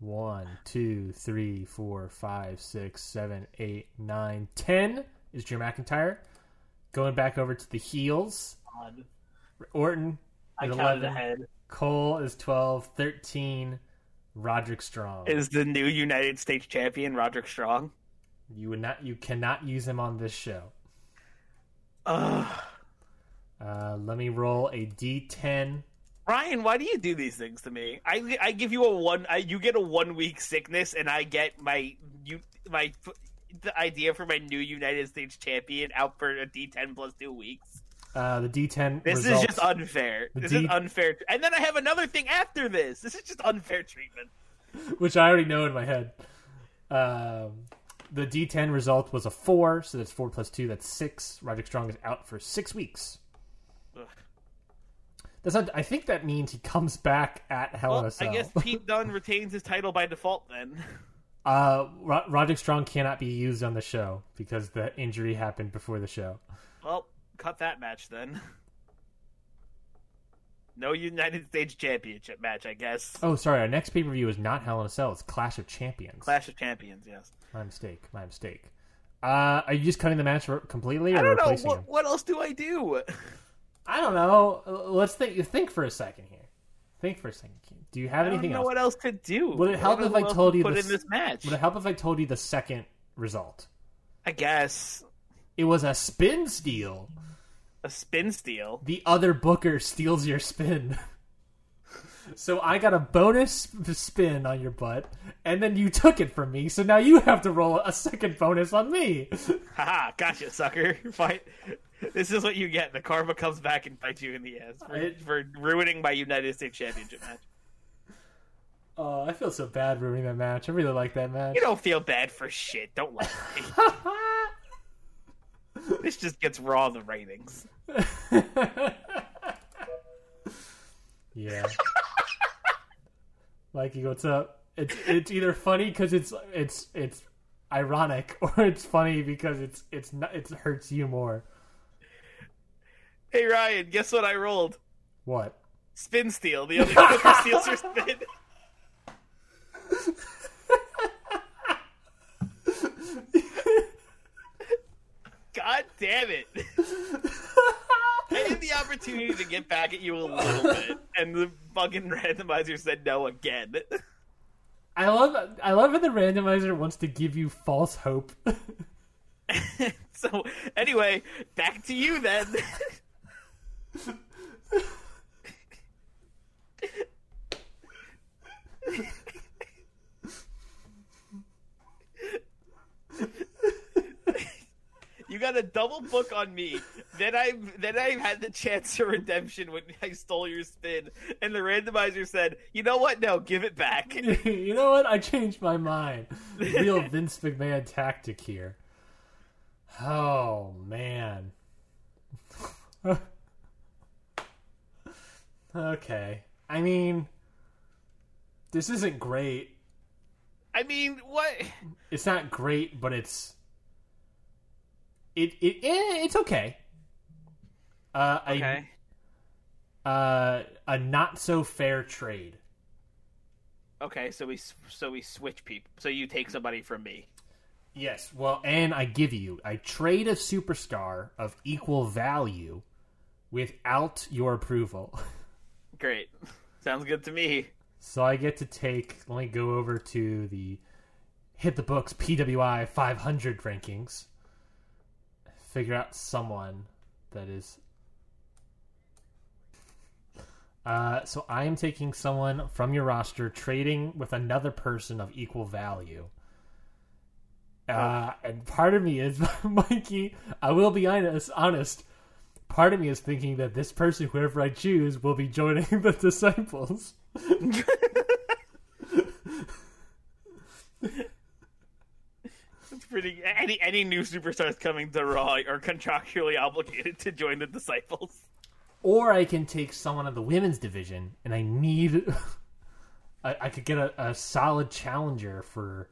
1, 2, 3, 4, 5, 6, 7, 8, 9, 10 is Drew McIntyre. Going back over to the heels. Odd. Orton I is counted 11. ahead. Cole is 12. 13. Roderick Strong. Is the new United States champion Roderick Strong? you would not. You cannot use him on this show. Ugh. Uh, let me roll a D10. Ryan, why do you do these things to me? I, I give you a one, I, you get a one week sickness, and I get my you my the idea for my new United States champion out for a D10 plus two weeks. Uh, the D10. This results, is just unfair. The This D- is unfair. And then I have another thing after this. This is just unfair treatment. which I already know in my head. Um, the D10 result was a four, so that's four plus two. That's six. Roderick Strong is out for six weeks. Ugh. That's not, I think that means he comes back at Hell in a Cell. I guess Pete Dunne retains his title by default then. Uh, Roderick Strong cannot be used on the show because the injury happened before the show. Well, cut that match then. No United States Championship match, I guess. Oh, sorry. Our next pay per view is not Hell in a Cell. It's Clash of Champions. Clash of Champions, yes. My mistake. My mistake. Uh, are you just cutting the match completely or I don't know him? what, what else do I do. I don't know. Let's think. Think for a second here. Think for a second. Do you have I don't anything know else? what else to do. Would it help don't if I told to you put this- in this match? Would it help if I told you the second result? I guess It was a spin steal. A spin steal. The other booker steals your spin. so I got a bonus spin on your butt, and then you took it from me. So now you have to roll a second bonus on me. Haha, gotcha, sucker. Fight. This is what you get. The karma comes back and bites you in the ass for, for ruining my United States Championship match. Oh, I feel so bad ruining that match. I really like that match. You don't feel bad for shit. Don't lie. this just gets raw the ratings. yeah. Mikey, what's up? It's it's either funny because it's it's it's ironic, or it's funny because it's it's not, it hurts you more. Hey Ryan, guess what I rolled? What? Spin steal. The other steals your spin. God damn it. I had the opportunity to get back at you a little bit, and the fucking randomizer said no again. I love I love how the randomizer wants to give you false hope. so, anyway, back to you then. You got a double book on me. Then I then I had the chance to redemption when I stole your spin, and the randomizer said, "You know what? No, give it back." you know what? I changed my mind. Real Vince McMahon tactic here. Oh man. okay. I mean, this isn't great. I mean, what? It's not great, but it's it it eh, it's okay. Uh, Okay. a uh, a not so fair trade. Okay, so we so we switch people. So you take somebody from me. Yes, well, and I give you, I trade a superstar of equal value without your approval. Great. Sounds good to me. So I get to take, let me go over to the Hit the Books PWI 500 rankings, figure out someone that is. Uh, so I am taking someone from your roster, trading with another person of equal value. Uh, and part of me is, Mikey, I will be honest, honest. Part of me is thinking that this person, whoever I choose, will be joining the disciples. It's pretty. Any any new superstars coming to Raw are contractually obligated to join the Disciples. Or I can take someone of the women's division, and I need. I, I could get a, a solid challenger for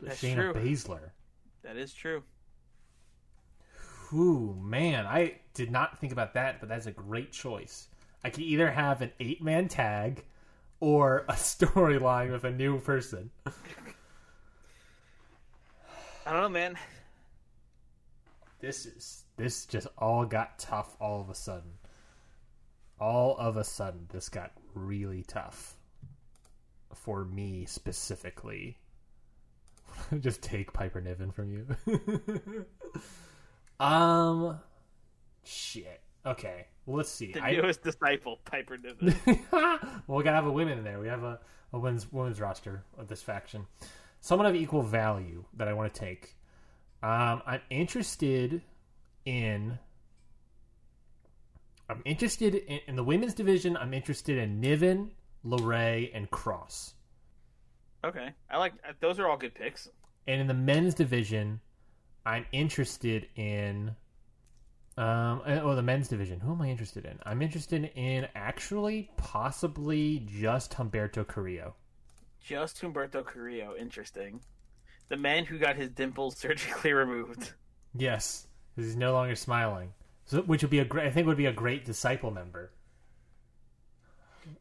That's Shayna true. Baszler. That is true. Ooh, man, I did not think about that, but that's a great choice. I could either have an eight man tag or a storyline with a new person. I don't know, man. This is this just all got tough all of a sudden. All of a sudden, this got really tough. for me specifically. Just take Piper Niven from you. um, shit. Okay, well, let's see. The I- newest disciple, Piper Niven. well, we gotta have a women in there. We have a, a women's women's roster of this faction. Someone of equal value that I want to take. Um, I'm interested in. I'm interested in, in the women's division. I'm interested in Niven, Lorray, and Cross. okay, I like those. Are all good picks. And in the men's division, I'm interested in. Um, oh, the men's division. Who am I interested in? I'm interested in actually, possibly just Humberto Carrillo. Just Humberto Carrillo, interesting. The man who got his dimples surgically removed. Yes, because he's no longer smiling. So, which would be a great. I think would be a great disciple member.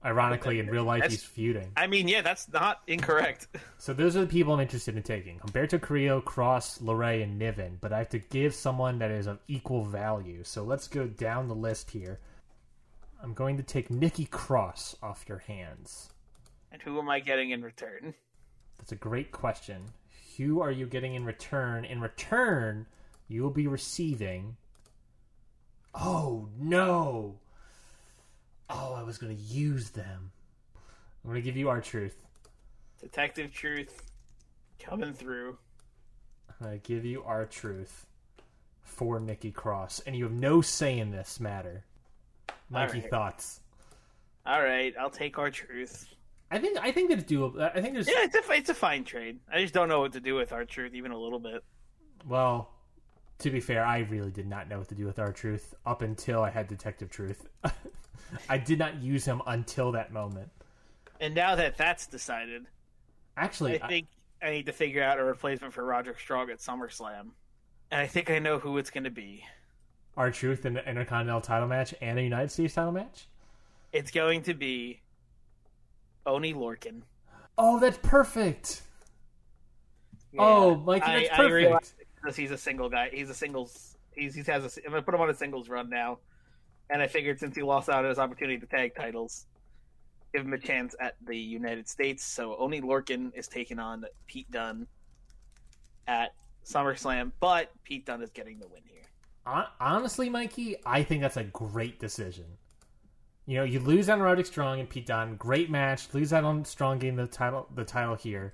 Ironically, in real life, That's- he's feuding. I mean, yeah, that's not incorrect. So those are the people I'm interested in taking: Humberto Carrillo, Cross, Lorray, and Niven. But I have to give someone that is of equal value. So let's go down the list here. I'm going to take Nikki Cross off your hands. And who am I getting in return? That's a great question. Who are you getting in return? In return, you will be receiving. Oh no! Oh, I was going to use them. I'm going to give you R Truth. Detective Truth coming through. I'm going to give you R Truth for Nikki Cross, and you have no say in this matter. Mikey, right. thoughts? All right, I'll take R Truth. I think I think that's doable. I think there's Yeah, it's a it's a fine trade. I just don't know what to do with R Truth even a little bit. Well, to be fair, I really did not know what to do with R Truth up until I had Detective Truth. I did not use him until that moment. And now that that's decided, Actually, I think I need to figure out a replacement for Roderick Strong at SummerSlam. And I think I know who it's going to be. R Truth in the Intercontinental title match and a United States title match. It's going to be Oney Lorcan. Oh, that's perfect. Oh, Mikey, that's I perfect. because he's a single guy. He's a singles. He's he has a. I'm gonna put him on a singles run now, and I figured since he lost out on his opportunity to tag titles, give him a chance at the United States. So Oney Lorcan is taking on Pete Dunne at SummerSlam, but Pete Dunne is getting the win here. Honestly, Mikey, I think that's a great decision. You know, you lose on Roderick Strong and Pete Dunne, great match. Lose out on Strong getting the title, the title here,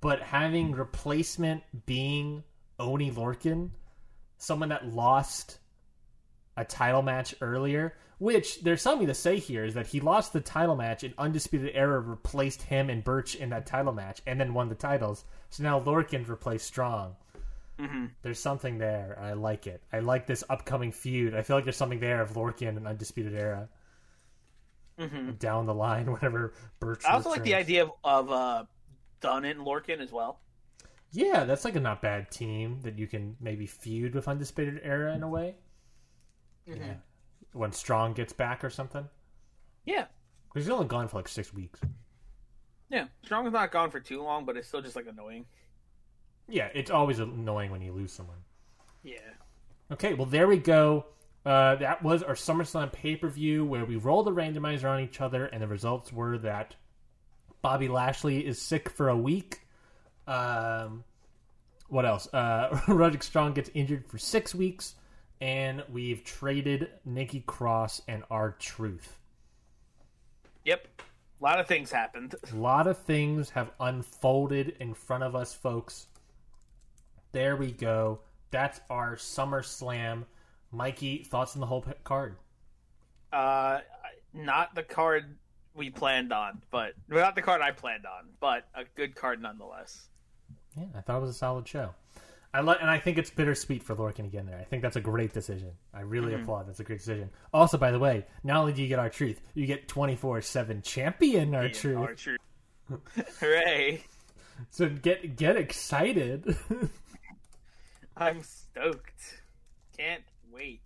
but having replacement being Oney Lorcan, someone that lost a title match earlier. Which there's something to say here is that he lost the title match and Undisputed Era replaced him and Burch in that title match and then won the titles. So now Lorcan replaced Strong. Mm-hmm. There's something there. I like it. I like this upcoming feud. I feel like there's something there of Lorcan and Undisputed Era. Down the line, whenever Burch. I also like the idea of, of uh, Dunne and Lorcan as well. Yeah, that's like a not bad team that you can maybe feud with Undisputed Era in a way. Yeah. When Strong gets back or something. Yeah, Because he's only gone for like six weeks. yeah. Strong's not gone for too long, but it's still just like annoying. Yeah, it's always annoying when you lose someone. Yeah. Okay, well there we go. Uh, that was our SummerSlam pay per view where we rolled a randomizer on each other, and the results were that Bobby Lashley is sick for a week. Um, what else? Uh, Roderick Strong gets injured for six weeks, and we've traded Nikki Cross and R Truth. Yep. A lot of things happened. A lot of things have unfolded in front of us, folks. There we go. That's our SummerSlam. Mikey, thoughts on the whole card? Uh, not the card we planned on, but well, not the card I planned on, but a good card nonetheless. Yeah, I thought it was a solid show. I like, and I think it's bittersweet for Lorcan again. There, I think that's a great decision. I really applaud. That's a great decision. Also, by the way, not only do you get R Truth, you get twenty four seven champion R Truth. R Truth. Hooray! So get get excited. I'm stoked. Can't wait.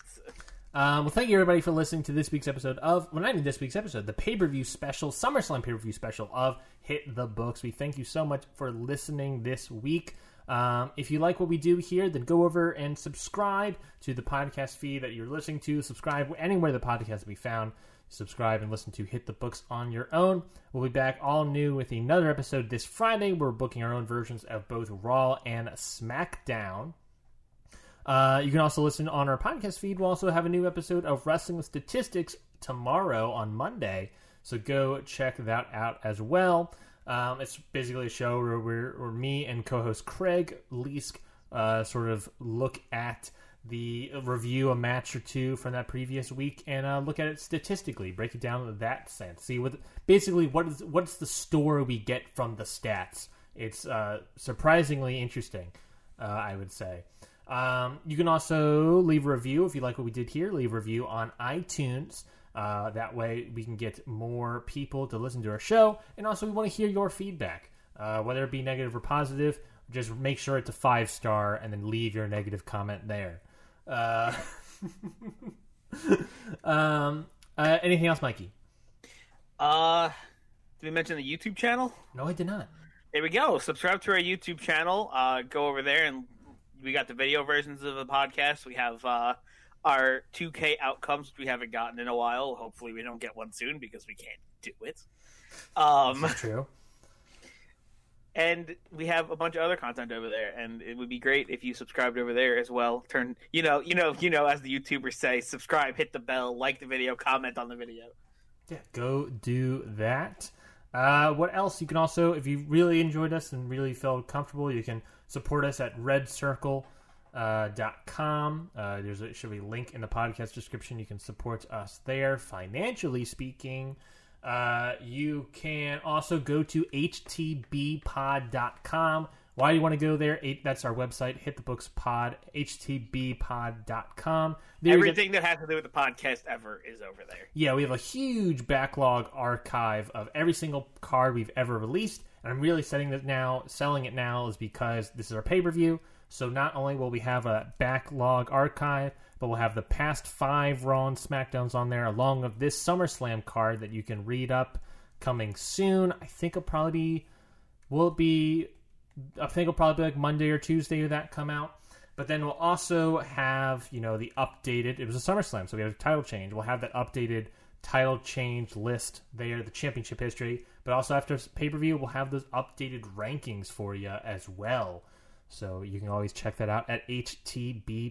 Um, well, thank you everybody for listening to this week's episode of, well, not even this week's episode, the pay per view special, SummerSlam pay per view special of Hit the Books. We thank you so much for listening this week. Um, if you like what we do here, then go over and subscribe to the podcast feed that you're listening to. Subscribe anywhere the podcast can be found. subscribe and listen to Hit the Books on your own. We'll be back all new with another episode this Friday. We're booking our own versions of both Raw and SmackDown. Uh, you can also listen on our podcast feed. We'll also have a new episode of Wrestling with Statistics tomorrow on Monday. So go check that out as well. Um, it's basically a show where, we're, where me and co-host Craig Leask uh, sort of look at the review a match or two from that previous week and uh, look at it statistically, break it down in that sense. See what basically what is what's the story we get from the stats. It's uh, surprisingly interesting, uh, I would say. Um, you can also leave a review if you like what we did here. Leave a review on iTunes. Uh, that way we can get more people to listen to our show. And also, we want to hear your feedback, uh, whether it be negative or positive. Just make sure it's a five star and then leave your negative comment there. Uh, um, uh, anything else, Mikey? Uh, did we mention the YouTube channel? No, I did not. There we go. Subscribe to our YouTube channel. Uh, go over there and we got the video versions of the podcast. We have uh, our 2K outcomes, which we haven't gotten in a while. Hopefully, we don't get one soon because we can't do it. Um, True. and we have a bunch of other content over there, and it would be great if you subscribed over there as well. Turn, you know, you know, you know, as the YouTubers say, subscribe, hit the bell, like the video, comment on the video. Yeah, go do that. Uh, what else? You can also, if you really enjoyed us and really felt comfortable, you can support us at redcircle.com. Uh, dot com. Uh, there's a, should be a link in the podcast description. You can support us there, financially speaking. Uh, you can also go to htbpod.com. Why do you want to go there? Eight, that's our website. Hit the books pod, htbpod.com. There you get- Everything that has to do with the podcast ever is over there. yeah, we have a huge backlog archive of every single card we've ever released, and I'm really setting that now, selling it now is because this is our pay per view. So not only will we have a backlog archive, but we'll have the past five Raw and Smackdowns on there, along with this SummerSlam card that you can read up coming soon. I think it'll probably be, will it be, I think it'll probably be like Monday or Tuesday that come out. But then we'll also have, you know, the updated. It was a SummerSlam, so we have a title change. We'll have that updated title change list there, the championship history. But also after pay per view, we'll have those updated rankings for you as well. So you can always check that out at htbpod.com.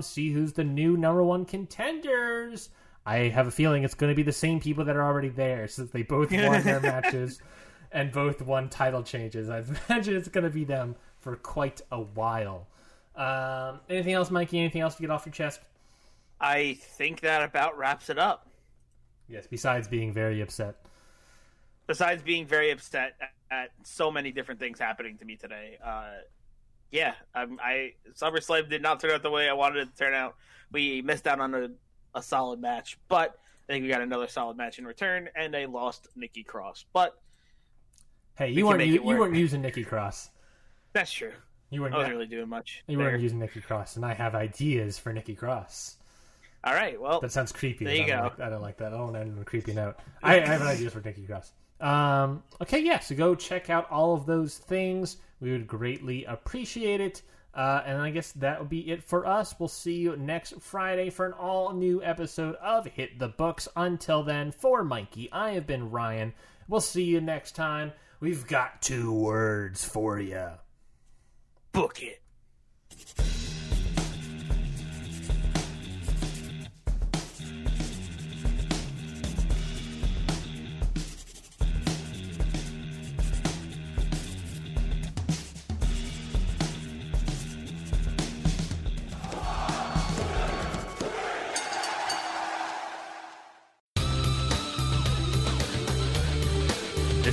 See who's the new number one contenders. I have a feeling it's going to be the same people that are already there since they both won their matches and both won title changes. I imagine it's going to be them for quite a while. Um, anything else, Mikey? Anything else to get off your chest? I think that about wraps it up. Yes, besides being very upset. Besides being very upset at, at so many different things happening to me today, uh, yeah, I'm, I SummerSlam did not turn out the way I wanted it to turn out. We missed out on a, a solid match, but I think we got another solid match in return, and they lost Nikki Cross. But Hey, you weren't you, you weren't using Nikki Cross. that's true. You weren't I wasn't really doing much. you there. weren't using Nikki Cross, and I have ideas for Nikki Cross. All right, well, That sounds creepy. There you I don't go. Like, I don't like that. I don't end on a creepy note. I, I have ideas for Nikki Cross. Um, okay, yeah. So go check out all of those things. We would greatly appreciate it. Uh, and I guess that would be it for us. We'll see you next Friday for an all new episode of Hit the Books. Until then, for Mikey, I have been Ryan. We'll see you next time. We've got two words for you. book it.